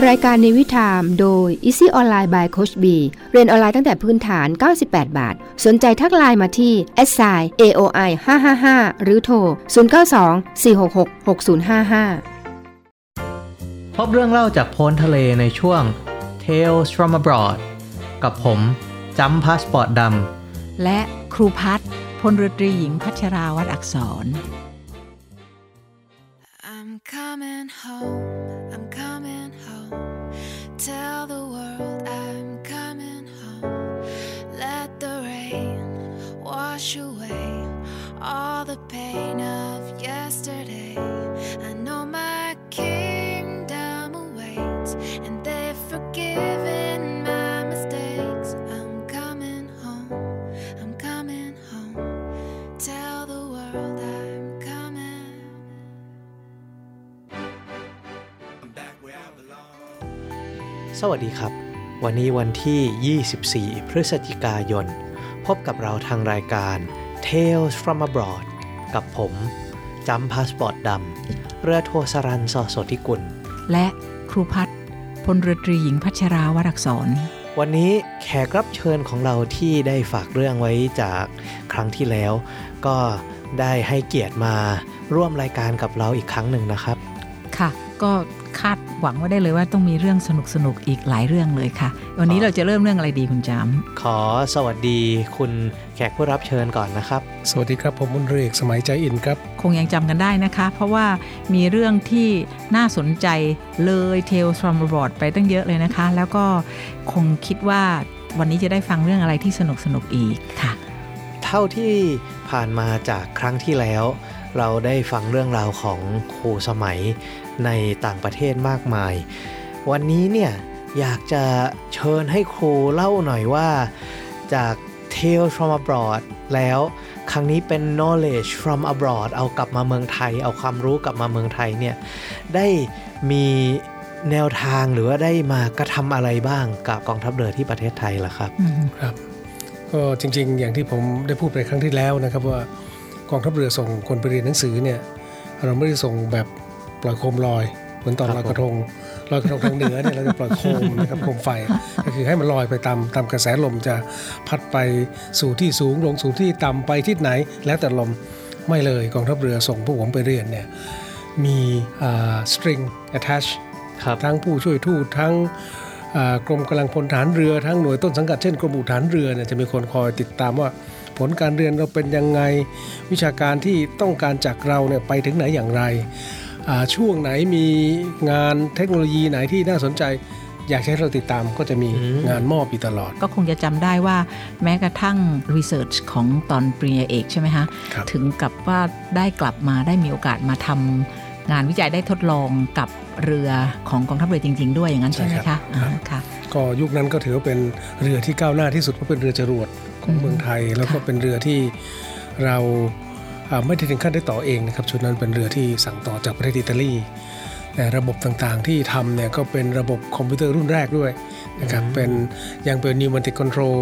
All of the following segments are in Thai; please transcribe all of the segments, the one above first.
รายการในวิถามโดย Easy Online by Coach B เรียนออนไลน์ตั้งแต่พื้นฐาน 98 บาท สนใจทักไลน์มาที่ s i aoi 555 หรือโทร 092 466 6055 พบเรื่องเล่าจากโพ้นทะเลในช่วง Tales from abroad กับผมจัมพาสปอร์ตดำและครูพัฒพลรตรีหญิงพัชราวัดอักษร I'm coming home pain of yesterday I know my kingdom awaits and they've forgiven my mistakes I'm coming home I'm coming home tell the world I'm coming สวัสดีครับ วันนี้วันที่ 24 พฤศจิกายน พบกับเราทางรายการ Tales from abroad กับผมจัมพาสปอร์ตดำ เรือโทสรันสอสธิกุล และครูพัฒพลเรือตรีหญิงพัชราวรักษร วันนี้แขกรับเชิญของเราที่ได้ฝากเรื่องไว้จากครั้งที่แล้ว ก็ได้ให้เกียรติมาร่วมรายการกับเราอีกครั้งหนึ่งนะครับ ค่ะ ก็คาดหวังว่าได้เลยว่าต้องมีเรื่องสนุกสนุกอีกหลายเรื่องเลยค่ะ วันนี้เราจะเริ่มเรื่องอะไรดีคุณจามขอสวัสดีคุณแขกผู้รับเชิญก่อนนะครับ สวัสดีครับผมมุนเรกสมัยใจอินครับ คงยังจำกันได้นะคะ เพราะว่ามีเรื่องที่น่าสนใจเลยเทลฟรอมบอร์ดไปตั้งเยอะเลยนะคะ แล้วก็คงคิดว่าวันนี้จะได้ฟังเรื่องอะไรที่สนุกสนุกอีกค่ะ เท่าที่ผ่านมาจากครั้งที่แล้ว เราได้ฟังเรื่องราวของครูสมัยในต่างประเทศมากมาย วันนี้เนี่ยอยากจะเชิญให้ครูเล่าหน่อยว่าจาก Tales from abroad แล้วครั้งนี้เป็น knowledge from abroad เอากลับมาเมืองไทย เอาความรู้กลับมาเมืองไทยเนี่ยได้มีแนวทางหรือว่าได้มากระทำอะไรบ้างกับกองทัพเรือที่ประเทศไทยล่ะครับครับก็จริงๆ อย่างที่ผมได้พูดไปครั้งที่แล้วนะครับว่ากองทัพเรือส่งคนไปเรียนหนังสือเนี่ยเราไม่ได้ส่งแบบปล่อยโคมลอยเหมือนตอนลอยกระทง ลอยกระทงทางเหนือเนี่ยเราจะปล่อยโคมนะครับโคมไฟก็คือให้มันลอยไปตามตามกระแสลมจะพัดไปสู่ที่สูงลงสู่ที่ต่ำไปที่ไหน แล้วแต่ลมไม่เลยกองทัพเรือส่งผู้ผมไปเรียนเนี่ยมีสตริง attach ทั้งผู้ช่วยทูตทั้งกรมกำลังพลฐานเรือทั้งหน่วยต้นสังกัดเช่นกรมอุฐานเรือเนี่ยจะมีคนคอยติดตามว่าผลการเรียนเราเป็นยังไงวิชาการที่ต้องการจากเราเนี่ยไปถึงไหนอย่างไร ช่วงไหนมีงานเทคโนโลยีไหนที่น่าสนใจ อยากให้เราติดตามก็จะมีงานมอบอยู่ตลอด ก็คงจะจำได้ว่าแม้กระทั่ง research ของตอนปริญญาเอกใช่ไหมคะถึงกับว่าได้กลับมาได้มีโอกาสมาทำงานวิจัยได้ทดลองกับเรือของกองทัพเรือจริง ๆ ด้วยอย่างนั้นใช่ไหมคะค่ะก็ยุคนั้นก็ถือว่าเป็นเรือที่ก้าวหน้าที่สุดเพราะเป็นเรือจรวดของเมืองไทย แล้วก็เป็นเรือที่เรา ไม่ได้ถึงขั้นได้ต่อเองนะครับชุดนั้นเป็นเรือที่สั่งต่อจากประเทศอิตาลีแต่ระบบต่างๆที่ทำเนี่ยก็เป็นระบบคอมพิวเตอร์รุ่นแรกด้วยนะครับเป็นยังเป็น pneumatic control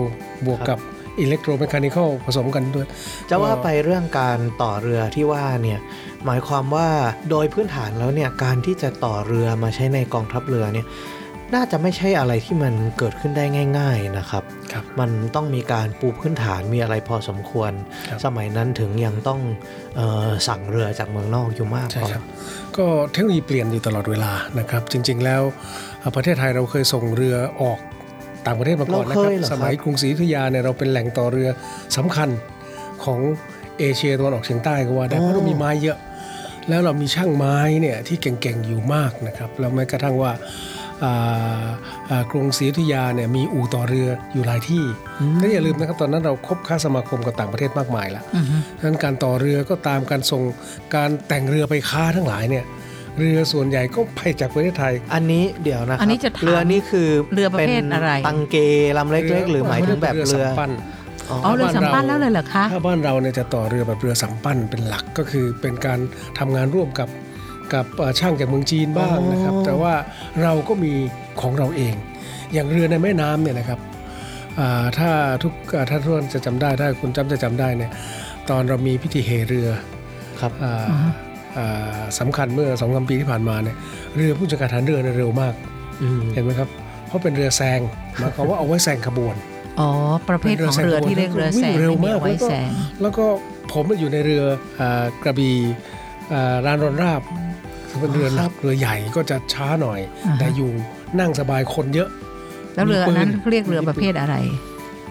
บวกกับ electromechanical ผสมกันด้วย จะว่าไปเรื่องการต่อเรือที่ว่าเนี่ยหมายความว่าโดยพื้นฐานแล้วเนี่ยการที่จะต่อเรือมาใช้ในกองทัพเรือเนี่ยน่าจะไม่ใช่อะไรที่มันเกิดขึ้นได้ง่าย ๆนะครับรบ มันต้องมีการปูพื้นฐานมีอะไรพอสมควรรสมัยนั้นถึงยังต้องออสั่งเรือจากเมืองนอกอยู่มากก่อนก็เทคโนโลยีเปลี่ยนอยู่ตลอดเวลานะครับ จริง ๆ แล้วประเทศไทยเราเคยส่งเรือออกต่างประเทศมาก่อนนะครับสมัยกรุงศรีอยุธยาเนี่ยเราเป็นแหล่งต่อเรือสำคัญของเอเชียตะวันออกเฉียงใต้ก็ว่าได้เพราะเรามีไม้เยอะ แล้วเรามีช่างไม้เนี่ยที่เก่งๆอยู่มากนะครับแล้วแม้กระทั่งว่า กรุงศรีอยุธยาเนี่ยมีอู่ต่อเรืออยู่หลายที่และอย่าลืมนะครับตอนนั้นเราคบค้าสมาคมกับต่างประเทศมากมายแล้วดังนั้นการต่อเรือก็ตามการส่งการแต่งเรือไปค้าทั้งหลายเนี่ยเรือส่วนใหญ่ก็ไปจากประเทศไทย อันนี้เดี๋ยวนะครับเรือนี่คือเรือประเภทอะไรตังเกลำเล็กๆ หรือหมายถึงแบบเรือปั้นอ๋อเรือสัมปั้นแล้วเลยเหรอคะถ้าบ้านเราเนี่ยจะต่อเรือแบบเรือสัมปั้นเป็นหลักก็คือเป็นการทำงานร่วมกับ กับช่างจากเมืองจีนบ้างนะครับ แต่ว่าเราก็มีของเราเอง อย่างเรือในแม่น้ำเนี่ยนะครับถ้าทุกถ้าทุกคนจะจำได้ถ้าคุณจำจะจำได้เนี่ยตอนเรามีพิธีเฮเรือครับสำคัญเมื่อสองสามปีที่ผ่านมาเนี่ยเรือผู้จัดการฐานเรือเร็วมากอืมเห็นไหมครับ เพราะเป็นเรือแซงหมายความว่าเอาไว้แซงขบวนอ๋อ ประเภทของเรือที่เรียกเรือแซงวิ่งเร็วไม่มีมากเอาไว้แซงแล้วก็ผมอยู่ในเรืออากระบี่อ่ารานรอนราบซึ่ง เป็นเรือหนักเรือใหญ่ก็จะช้าหน่อยอ่าฮะแต่อยู่นั่งสบายคนเยอะ แล้วเรือมีปืนนั้นเรียกเรือประเภทอะไร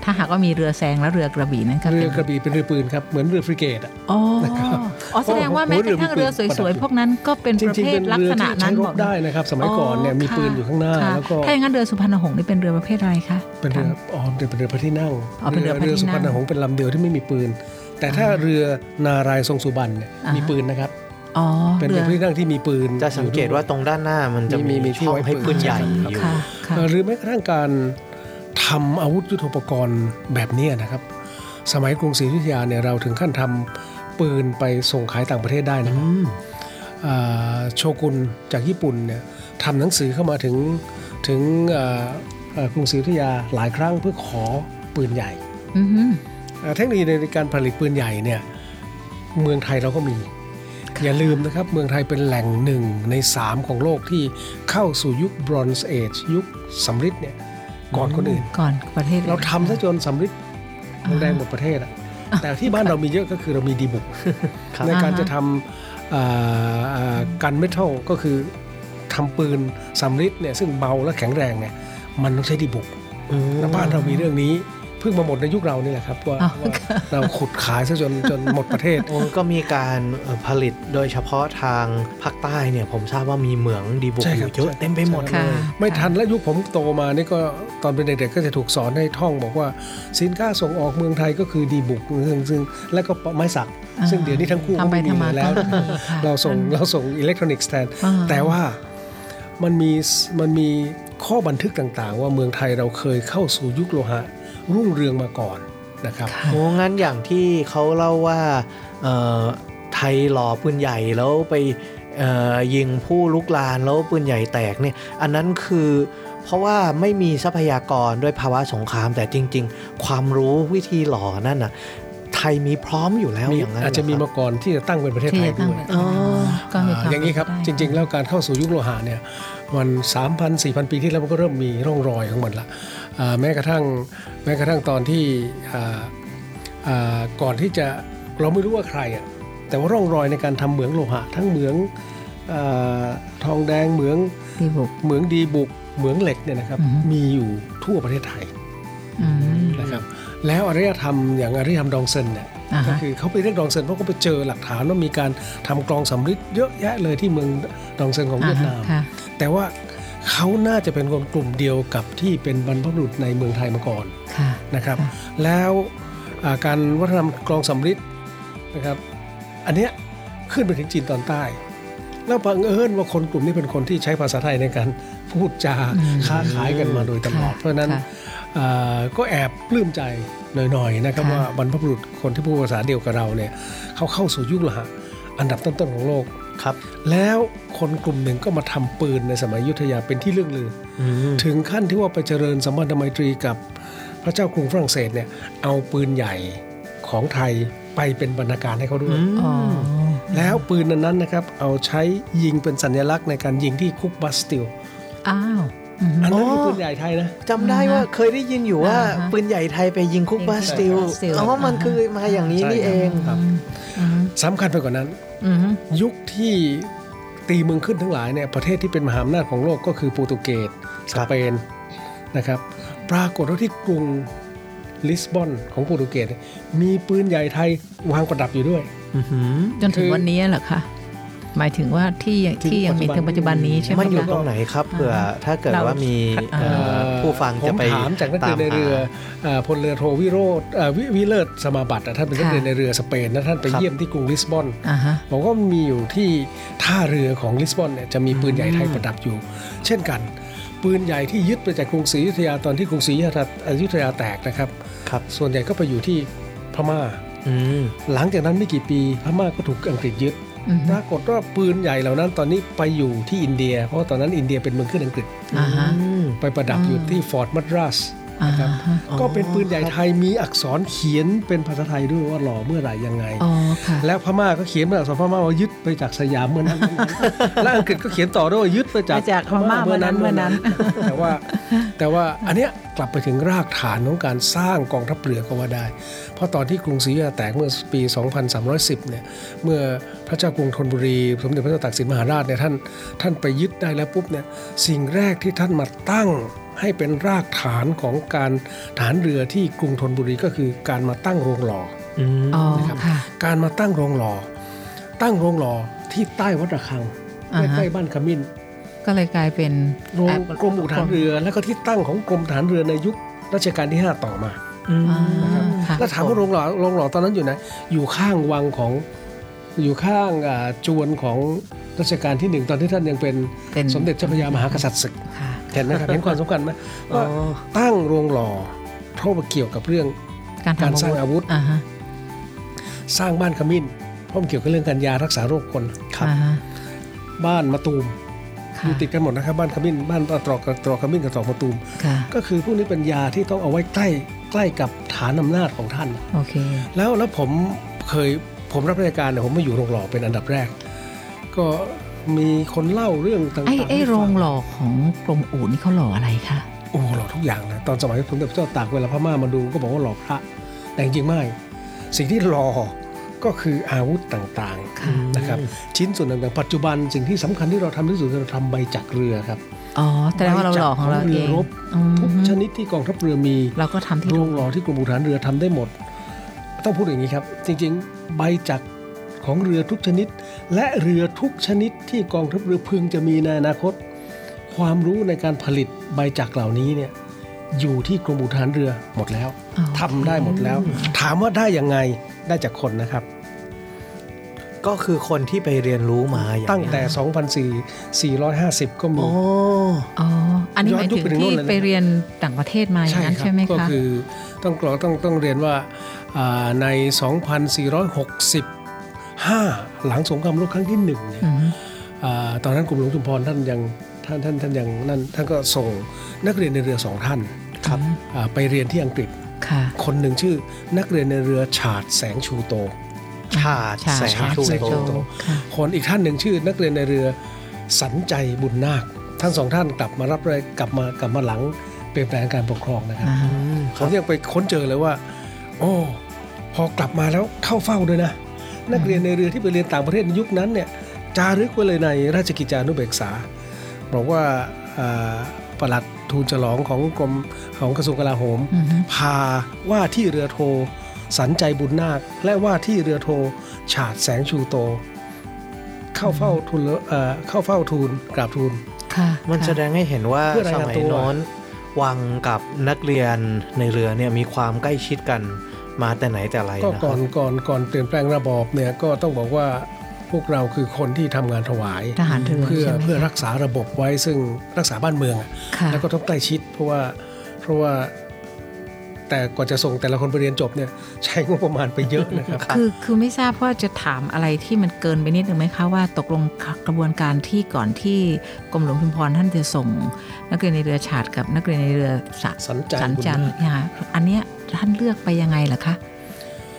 ถ้าหากว่ามีเรือแซงแล้วเรือกระบี่นั้นก็เรืเป็อนกระบี่เป็นเรือปืนครับเหมือนเรือฟริเกตอะอ๋อนะครับอ๋อแสดงว่าแม้กระทั่งเรือสวยๆพวกนั้นก็เป็นจประริงเภๆทเป็นลักเรือษณะที่นั้ใช้นรบอกบได้นะครับ สมัยก่อนเนี่ยมีปืนอยู่ข้างหน้าค่ะแล้วก็ถ้าอย่างนั้นเรือสุพรรณหงษ์นี่เป็นเรือประเภทอะไรคะเป็นเรืออ๋อเป็นเรือพระที่นั่งอ๋อเป็นเรือพระที่นั่งสุพรรณหงษ์เป็นลำเดียวที่ไม่มีปืน แต่ถ้าเรือนารายณ์ทรงสุบรรณเนี่ยอ่าฮะมีปืนนะครับอ๋อ เป็นเรือพระที่นั่งที่มีปืนจะสังเกตว่าตรงด้านหน้ามันจะมีมีมีที่ช่องไว้ให้ปืนปืนใหญ่ครับอยู่ค่ะค่ะเอ่อหรือแม้กระทั่งการทำอาวุธยุทโธปกรณ์แบบนี้นะครับ สมัยกรุงศรีอยุธยาเนี่ยเราถึงขั้นทำปืนไปส่งขายต่างประเทศได้นะอืมอ่าโชกุนจากญี่ปุ่นเนี่ยทำหนังสือเข้ามาถึงถึงอ่าอ่ากรุงศรีอยุธยาหลายครั้งเพื่อขอปืนใหญ่อือฮึอ่าเทคโนโลยีในการผลิตปืนใหญ่เนี่ยเมืองไทยเราก็มี อย่าลืมนะครับ เมืองไทยเป็นแหล่งหนึ่งในสามของโลกที่เข้าสู่ยุค Bronze Age ยุคสำริดเนี่ยก่อนคนอื่นก่อนประเทศ เราทำซะจนสำริดทองแดงหมดประเทศอะแต่ที่บ้านเรามีเยอะก็คือเรามีดีบุกครับในการจะทำอ่าอ่ากันเมทัลก็คือทำปืนสำริดเนี่ยซึ่งเบาและแข็งแรงเนี่ยมันต้องใช้ดีบุกอืมแล้วบ้านเรามีเรื่องนี้ เพิ่งมาหมดในยุคเรานี่แหละครับว่าอ๋อว่าเราขุดขายซะจนจนหมดประเทศโอ้ก็มีการเอ่อผลิตโดยเฉพาะทางภาคใต้เนี่ยผมทราบว่ามีเหมืองดีบุกใช่อครับยู่เยอะใช่ เต็มไปหมดเลค่ะ ย ไม่ทันและยุคผมโตมานี่ก็ตอนเป็นเด็กๆก็จะถูกสอนให้ท่องบอกว่าสินค้าส่งออกเมืองไทยก็คือดีบุกซึ่งซึ่งและก็ไม้สัก อ่าซึ่งเดี๋ยวนี้ทั้งคู่ก็ทำไปไม่มีทำมาแล้วก็มีค่ะ เราส่งเราส่งอิเล็กทรอนิกส์แทน อ่า แต่ว่ามันมีมันมีข้อบันทึกต่างๆ ว่าเมืองไทยเราเคยเข้าสู่ยุคโลหะ รุ่งเรืองมาก่อนนะครับค่ะโอ้งั้นอย่างที่เขาเล่าว่าเอ่อไทยหล่อปืนใหญ่แล้วไปเอ่อยิงผู้ลุกลานแล้วปืนใหญ่แตกเนี่ยอันนั้นคือเพราะว่าไม่มีทรัพยากรด้วยภาวะสงครามแต่จริง ๆ ความรู้วิธีหล่อนั่นน่ะไทยมีพร้อมอยู่แล้วมีอย่างนั้นอาจจะมีเหรมาครับก่อนที่จะตั้งเป็นประเทศที่ไทยจะตั้งด้วยเป็นอ๋อก็มีควาอ่ามอย่างนี้ครับเป็นจไปได้ริง ๆ แล้วการเข้าสู่ยุคโลหะเนี่ยมัน 3,000 4,000 ปีที่แล้วมันก็เริ่มมีร่องรอยของมันละอ่า แม้กระทั่งแม้กระทั่งตอนที่อ่าอ่าก่อนที่จะเราไม่รู้ว่าใครอะแต่ว่าร่องรอยในการทำเหมืองโลหะ ทั้งเหมืองอาทองแดงเหมืองดีบุกเหมืองดีบุกเหมืองเหล็กเนี่ยนะครับอือฮึมีอยู่ทั่วประเทศไทยอืมนะครับแล้วอารยธรรมอย่างอารยธรรมดองเซินเนี่ยอ่าก็ฮะคือเขาไปเรียกดองเซินเพราะเขาไปเจอหลักฐานว่ามีการทำกลองสำริดเยอะแยะเลยที่เมืองดองเซินของเวียดนามค่ะแต่ว่า เขาน่าจะเป็นคนกลุ่มเดียวกับที่เป็นบรรพบุรุษในเมืองไทยมาก่อนค่ะนะครับค่ะแล้วอ่าการวัฒนธรรมกลองสำริดนะครับ อันเนี้ยขึ้นไปถึงจีนตอนใต้ แล้วบังเอิญว่าคนกลุ่มนี้เป็นคนที่ใช้ภาษาไทยในการพูดจาอืมค้าขายกันมาโดยตลอดค่ะเพราะฉะนั้นค่ะอ่าก็แอบปลื้มใจหน่อยๆนะครับค่ะว่าบรรพบุรุษคนที่พูดภาษาเดียวกับเราเนี่ยเขาเข้าสู่ยุคโลหะอันดับต้นๆของโลก ครับ แล้วคนกลุ่มหนึ่งก็มาทำปืนในสมัยอยุทธยาเป็นที่เรื่องลืออืมถึงขั้นที่ว่าไปเจริญสัมพันธไมตรีกับพระเจ้ากรุงฝรั่งเศสเนี่ยเอาปืนใหญ่ของไทยไปเป็นบรรณาการให้เขาด้วยอ๋อแล้วปืนนั้นๆนะครับ เอาใช้ยิงเป็นสัญลักษณ์ในการยิงที่คุกบัสติลอ้าวอืมอันนั้นอ๋อคือปืนใหญ่ไทยนะจำได้ว่าเคยได้ยินอยู่ว่าอ่าฮะปืนใหญ่ไทยไปยิงคุกบาสติลยิงคุกบาสติลอ๋อมันอ่าฮะคือมาอย่างนี้นี่เองครับอืม สำคัญไปกว่านั้นอืมยุคที่ตีเมืองขึ้นทั้งหลายเนี่ยประเทศที่เป็นมหาอำนาจของโลกก็คือโปรตุเกสสเปนนะครับ ปรากฏว่าที่กรุงลิสบอนของโปรตุเกสเนี่ยมีปืนใหญ่ไทยวางประดับอยู่ด้วยอื้อหือจนถึงวันนี้เหรอคะ หมายถึงว่าที่ยังถึงที่ยังมีปัจจุบันถึงปัจจุบันนี้ใช่ไหมมันอยู่คะตรงไหนครับเผื่อถ้าเกิดเราว่ามีเอ่อเอ่อผู้ฟังจะไปผมถามจากนักเรียนในเรือเอ่อพลเรือโทวิโรธเอ่อวิวิเลิศสมาบัติอะท่านเป็นนักเรียนในเรือสเปนนะท่านไปครับเยี่ยมที่กรุงลิสบอนอ่าฮะบอกว่ามีอยู่ที่ท่าเรือของลิสบอนเนี่ยจะมีปืนใหญ่ไทยประดับอยู่ เช่นกัน ปืนใหญ่ที่ยึดไปจากกรุงศรีอยุธยาตอนที่กรุงศรีอยุธยาแตกนะครับครับ ส่วนใหญ่ก็ไปอยู่ที่พม่าอืมหลังจากนั้นไม่กี่ปีพม่าก็ถูกอังกฤษยึดอืม ปรากฏว่าปืนใหญ่เหล่านั้นตอนนี้ไปอยู่ที่อินเดีย เพราะว่าตอนนั้นอินเดียเป็นเมืองขึ้นอังกฤษอ่าฮะอืมไปประดับอยู่อืมที่ฟอร์ตมัดรัส นะครับอ่าฮะอ๋อก็เป็นปืนใหญ่ไทยมีอักษรเขียนเป็นภาษาไทยด้วยว่าหล่อเมื่อไหร่ยังไงอ๋อค่ะแล้วพม่าก็เขียนเป็นอักษรพม่าว่ายึดไปจากสยามเมื่อนั้นและอังกฤษก็เขียนต่อด้วยว่ายึดไปจากมาจากพม่าเมื่อนั้นเมื่อนั้น แต่ว่าแต่ว่าอันเนี้ยกลับไปถึงรากฐานของการสร้างกองทัพเรือก็ว่าได้ เพราะตอนที่กรุงศรีอยุธยาแตกเมื่อปี 2310 เนี่ย เมื่อพระเจ้ากรุงธนบุรี สมเด็จพระเจ้าตากสินมหาราชเนี่ยท่านท่านไปยึดได้แล้วปุ๊บเนี่ยสิ่งแรกที่ท่านมาตั้ง ให้เป็นรากฐานของการฐานเรือที่กรุงธนบุรีก็คือการมาตั้งโรงหล่ออืมอ๋อนะครับค่ะการมาตั้งโรงหล่อตั้งโรงหล่อที่ใต้วัดระฆังอ่าฮะใกล้ๆบ้านขมิ้น ก็เลยกลายเป็นโรงกรมอู่ฐานเรือ แล้วก็ที่ตั้งของกรมฐานเรือในยุครัชกาลที่ 5 ต่อมาอืมอ่าค่ะแล้วถามว่าโรงหล่อโรงหล่อตอนนั้นอยู่ไหนอยู่ข้างวังของอยู่ข้างอ่าจวนของรัชกาลที่หนึ่งตอนที่ท่านยังเป็นเป็นสมเด็จเจ้าพระยามหากษัตริย์ศึกค่ะ เห็นไหมครับเห็นความสำคัญไหมอ๋อว่าตั้งโรงหล่อเพราะว่าเกี่ยวกับเรื่องการการทำสร้างอาวุธอ่าฮะสร้างบ้านขมิ้นเพราะมันเกี่ยวกับเรื่องการยารักษาโรคคนครับอ่าฮะบ้านมะตูมค่ะอยู่ติดกันหมดนะครับบ้านขมิ้นบ้านตรอกกับตรอกขมิ้นกับตรอกมะตูมค่ะก็คือพวกนี้เป็นยาที่ต้องเอาไว้ใกล้ใกล้กับฐานอำนาจของท่านโอเคแล้วแล้วผมเคยผมรับราชการเนี่ยผมมาอยู่โรงหล่อเป็นอันดับแรก ก็ มีคนเล่าเรื่องต่างๆไอ้ไอ้ให้ฟัโรงหล่อของกรมอู่นี่เขาหล่ออะไรคะโอ้หล่อทุกอย่างนะตอนสมัยสมเด็จพระเจ้าตากเวลาพม่ามาดูก็บอกว่าหล่อพระ แต่จริงๆไม่ สิ่งที่หล่อก็คืออาวุธต่างค่ะๆนะครับชิ้นส่วนต่างๆปัจจุบันสิ่งที่สำคัญที่เราทำที่สุดคือเราทำใบจักรเรือครับอ๋อแต่ว่าเราหล่อของเราใบจักรของเรืเอองรบอืมทุกชนิดที่กองทัพเรือมีเราก็ทำที่โรโรงงหล่อที่กรมอู่ฐานเรือทำได้หมด ต้องพูดอย่างนี้ครับ จริง ๆ ใบจักร ของเรือทุกชนิด และเรือทุกชนิดที่กองทัพเรือพึงจะมีในอนาคต ความรู้ในการผลิตใบจักรเหล่านี้เนี่ยอยู่ที่กรมอู่ฐานเรือหมดแล้วอ๋อทำได้หมดแล้ว ถามว่าได้ยังไงได้จากคนนะครับ ก็คือคนที่ไปเรียนรู้มาอย่างตั้งแต่นี้2,450 ก็มีโอ้อ๋ออันนี้หมายย้อนยุคถึงไปถึงโน่ที่นเลยนะไปเรียนต่างประเทศมาอย่างนั้นใช่ไหมก็คะคือต้องกรอต้องต้องเรียนว่าอ่าใน 2,465หลังสงครามโลกครั้งที่หนึ่งเนี่ยอืมอ่าตอนนั้นกรมหลวงชุมพรท่านยังท่านท่านท่านยังนั่นท่านก็ส่งนักเรียนในเรือสองท่านครับอ่าไปเรียนที่อังกฤษค่ะคนหนึ่งชื่อนักเรียนในเรือฉาดแสงชูโตชาติชาแสงชาชูแสงโตชูโตค่ะคนอีกท่านหนึ่งชื่อ นักเรียนในเรือสันใจบุญนาคทั้งสองท่านกลับมารับเลยกลับมากลับมาหลังเปลี่ยนแปลงการปกครองนะครับอ่าอืมคผรับมยังไปค้นเจอเลยว่า โอ้พอกลับมาแล้วเข้าเฝ้าด้วยนะ นักเรียนในเรือที่ไปเรียนต่างประเทศในยุคนั้นเนี่ยจารึกไว้เลยในราชกิจจานุเบกษา บอกว่าอ่าปลัดทูลฉลองของกรมของกระทรวงกลาโหมอือฮึพาว่าที่เรือโทสันใจบุญนาค และว่าที่เรือโทฉาดแสงชูโต เข้าเฝ้าทูลเอ่อเข้าเฝ้าทูลกราบทูลค่ะมันค่ะแสดงให้เห็นว่าเพื่อราสยงานมัยตัวโน้นวังกับนักเรียนในเรือเนี่ยมีความใกล้ชิดกัน มาแต่ไหนแต่ไรก็นะคก่รัอบนก่อนก่อนเปลี่ยนแปลงระบอบเนี่ยก็ต้องบอกว่าพวกเราคือคนที่ทำงานถวายทหารเรือเพื่อใช่ไหมเพื่อรักษาระบบไว้ซึ่งรักษาบ้านเมืองอะค่ะแล้วก็ต้องใกล้ชิด เพราะว่าเพราะว่าแต่กว่าจะส่งแต่ละคนไปเรียนจบเนี่ยใช้งบประมาณไปเยอะนะครับคือคือไม่ทราบว่าจะถามอะไรที่มันเกินไปนิดนึงไหมคะว่าตกลงกระบวนการที่ก่อนที่กรมหลวงชุมพรท่านจะส่ง นักเรียนในเรือฉาดกับนักเรียนในเรือสะสันใจสันบุญจันทนาร์คเนี่ยอันเนี้ย ท่านเลือกไปยังไงล่ะคะ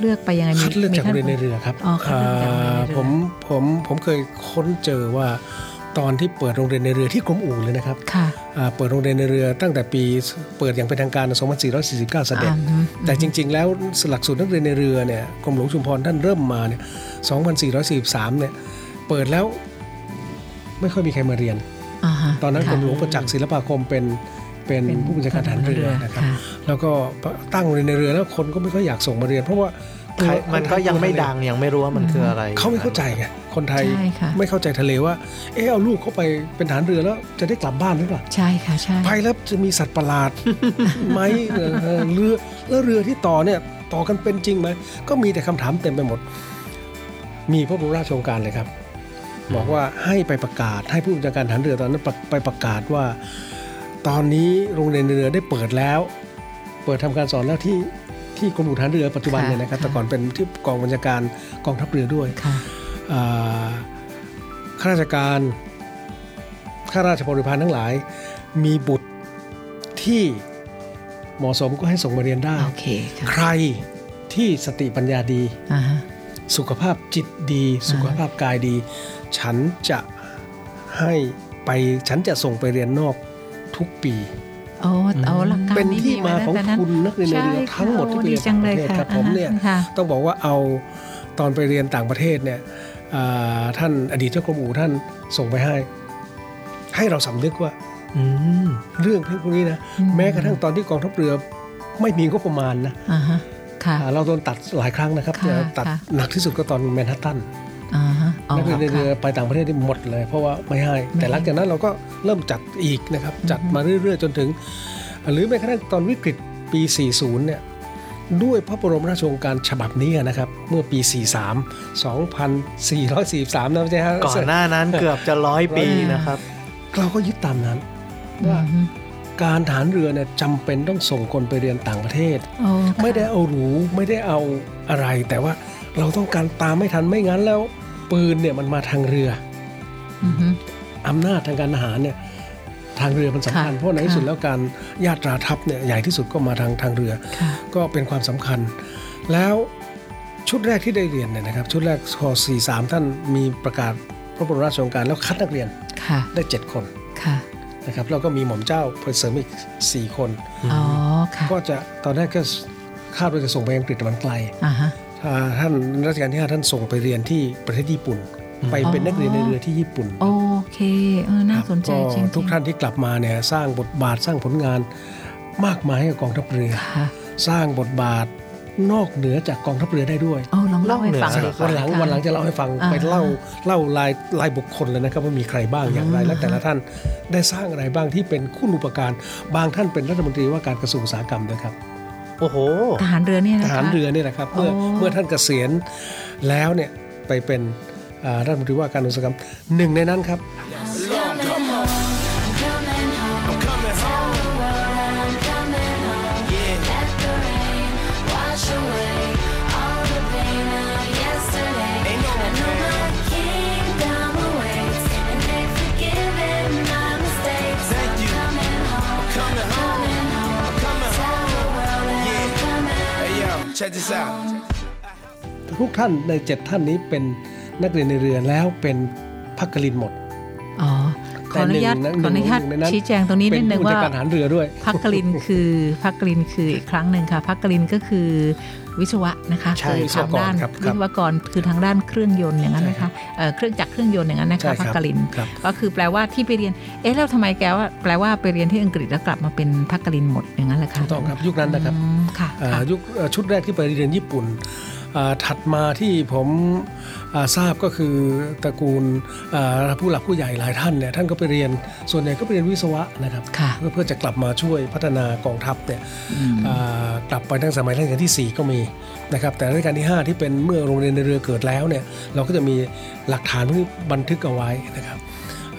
เลือกไปยังไงมีคัดเลือกจากมีโรงขั้เรียนในเรือครับอ๋อคัดเลือกจากโรงเรียนในเรืออ่าผมผมผมเคยค้นเจอว่าตอนที่เปิดโรงเรียนในเรือที่กรมอู่เลยนะครับค่ะอ่าเปิดโรงเรียนในเรือตั้งแต่ปีเปิดอย่างเป็นทางการใน2449 เสด็จอ่าฮึแต่จริง ๆ แล้วหลักสูตรนักเรียนในเรือเนี่ยกรมหลวงชุมพรท่านเริ่มมาเนี่ย 2443 เนี่ยเปิดแล้วไม่ค่อยมีใครมาเรียนอ่าฮะตอนนั้นกค่ะรมหลวงประจักษ์ศิลปาคมเป็น เป็นเป็นผู้บัญชาการทหารเรือนะครับค่ะแล้วก็ตั้งโรงเรียนในเรือแล้วคนก็ไม่ค่อยอยากส่งมาเรียน เพราะว่าใครมันก็ยังไม่ดังยังไม่รู้ว่ามันคืออะไร เขาไม่เข้าใจไงคนไทยใช่ค่ะไม่เข้าใจทะเลว่า เออเอาลูกเข้าไปเป็นทหารเรือแล้วจะได้กลับบ้านหรือเปล่าใช่ค่ะใช่ไปแล้วจะมีสัตว์ประหลาดไหมเออเออเรือแล้วเรือที่ต่อเนี่ยต่อกันเป็นจริงไหมก็มีแต่คำถามเต็มไปหมด มีพระบรมราชโองการเลยครับ บอกว่าให้ไปประกาศให้ผู้บัญชาการทหารเรือตอนนั้นไปประกาศว่า ตอนนี้โรงเรียนเรือได้เปิดแล้ว เปิดทำการสอนแล้วที่ที่กรมอู่ทหารเรือปัจจุบันเนี่ยนะครับแต่ก่อนเป็นที่กองบัญชาการกองทัพเรือด้วยค่ะอ่าข้าราชการข้าราชบริพารทั้งหลาย มีบุตรที่เหมาะสมก็ให้ส่งมาเรียนได้โอเคค่ะใครที่สติปัญญาดีอ่าฮะสุขภาพจิตดีสุขภาพกายดี ฉันจะให้ไปฉันจะส่งไปเรียนนอก ทุกปีโอ้เอาหลักการเป็นที่มาของตั้แต่นั้นทุนนักเรียนในเรือใช่ค่ะทั้งหมดที่ไปโอ้เรียนดีจังเลยต่างประเทศค่ะครับผมเนี่ยค่ะต้องบอกว่าเอาตอนไปเรียนต่างประเทศเนี่ยอ่าท่านอดีตเจ้ากรมอู่ท่านส่งไปให้ ให้เราสำนึกว่าอืมเรื่องพวกนี้นะอืมแม้กระทั่งตอนที่กองทัพเรือไม่มีงบประมาณนะอ่าฮะค่ะอ่าเราโดนตัดหลายครั้งนะครับค่ะจะตัดค่ะหนักที่สุดก็ตอนแมนฮัตตันอ่าฮะอ๋อ นักเรียนในเรือค่ะไปต่างประเทศที่หมดเลย เพราะว่าไม่ให้ไม่แต่หลังจากนั้นเราก็เริ่มจัดอีกนะครับ จัดมาเรื่อยๆ จนถึง หรือแม้กระทั่งตอนวิกฤตปี 40 เนี่ยด้วยพระบรมราชโองการฉบับนี้นะครับ เมื่อปี 43 2443 นะไม่ใช่ฮะก่อนหน้านั้นเกือบจะร้อยปีนะครับ เราก็ยึดตามนั้นว่าอืมการฐานเรือเนี่ยจำเป็นต้องส่งคนไปเรียนต่างประเทศโอ้ค่ะไม่ได้เอาหรูไม่ได้เอาอะไร แต่ว่าเราต้องการตามไม่ทันไม่งั้นแล้ว ปืนเนี่ยมันมาทางเรืออือฮึอำนาจทางการทหารเนี่ยทางเรือมันสำคัญค่ะเพราะในที่สุดค่ะแล้วการญาตราทัพเนี่ยใหญ่ที่สุดก็มาทางทางเรือค่ะก็เป็นความสำคัญ แล้วชุดแรกที่ได้เรียนเนี่ยนะครับ ชุดแรกค43 ท่านมีประกาศพระบรมราชโองการแล้วคัดนักเรียนค่ะได้7คนค่ะนะครับแล้วก็มีหม่อมเจ้าเพิ่มเสริมอีก 4 คนอ๋อค่ะก็จะตอนแรกก็คาดว่าจะส่งไปอังกฤษแต่มันไกลอ่าฮะอ่า ท่านรัชกาลที่ห้าท่านส่งไปเรียนที่ประเทศญี่ปุ่น ไปเป็นนักเรียนในเรือที่ญี่ปุ่น โอเคเออน่าสนใจก็จริงๆทุกท่านที่กลับมาเนี่ยสร้างบทบาทสร้างผลงานมากมายให้กับกองทัพเรือค่ะสร้างบทบาทนอกเหนือจากกองทัพเรือได้ด้วยโอ้ลองเล่าให้ฟังนอกเหนือดีกวันหลังค่ะวันหลังจะเล่าให้ฟังอ่าไปเล่าเล่ารายรายบุคคลเลยนะครับว่ามีใครบ้างอย่างไรอ่าและแต่ละท่านได้สร้างอะไรบ้างที่เป็นคุณูปการ บางท่านเป็นรัฐมนตรีว่าการกระทรวงอุตสาหกรรมนะครับ โอ้โหทหารเรือเนี่ยทนะคะหารเรือเนี่ยนะครับเมื่อโอ้เมื่อท่านเกษียณแล้วเนี่ยไปเป็นอ่ารัฐมนตรีว่าการอุตสาหกรรมหนึ่งในนั้นครับ Check this out. ทุกท่านในเจ็ดท่านนี้เป็นนักเรียนในเรือแล้วเป็นพักกลินหมด อ๋อ ขออนุญาตแต่หนึ่งขออนุญาตหนึ่งในนั้นชี้แจงตรงนี้เป็นิดนึงผู้จัดว่าการทหารเรือด้วยพักกลินคือพักกลินคืออีกครั้งหนึ่งค่ะพักกลินก็คือ วิศวะนะคะใช่คือทางด้านวิศวกรครับควิรับศวกรคือทางด้านเครื่องยนต์อย่างนั้นไหมคะเอ่อเครื่องจักรเครื่องยนต์อย่างนั้นนะใช่คะครับพักกลินครับก็คือแปลว่าที่ไปเรียนเอ๊ะแล้วทำไมแกว่าแปลว่าไปเรียนที่อังกฤษแล้วกลับมาเป็นพักกลินหมดอย่างนั้นเหรอคะถูกต้องครับยุคนั้นนะครับอืมค่ะอ่าค่ะยุคเอ่อชุดแรกที่ไปเรียนญี่ปุ่นอ่า ถัดมาที่ผมอ่าทราบก็คือตระกูลอ่าผู้หลักผู้ใหญ่หลายท่านเนี่ยท่านก็ไปเรียนส่วนใหญ่ก็ไปเรียนวิศวะนะครับค่ะเพื่อเพื่อจะกลับมาช่วยพัฒนากองทัพเนี่ยอืมอ่ากลับไปตั้งสมัยรัชกาลที่ 4 ก็มีนะครับแต่รัชกาลที่ 5 ที่เป็นเมื่อโรงเรียนในเรือเกิดแล้วเนี่ยเราก็จะมีหลักฐานที่บันทึกเอาไว้นะครับ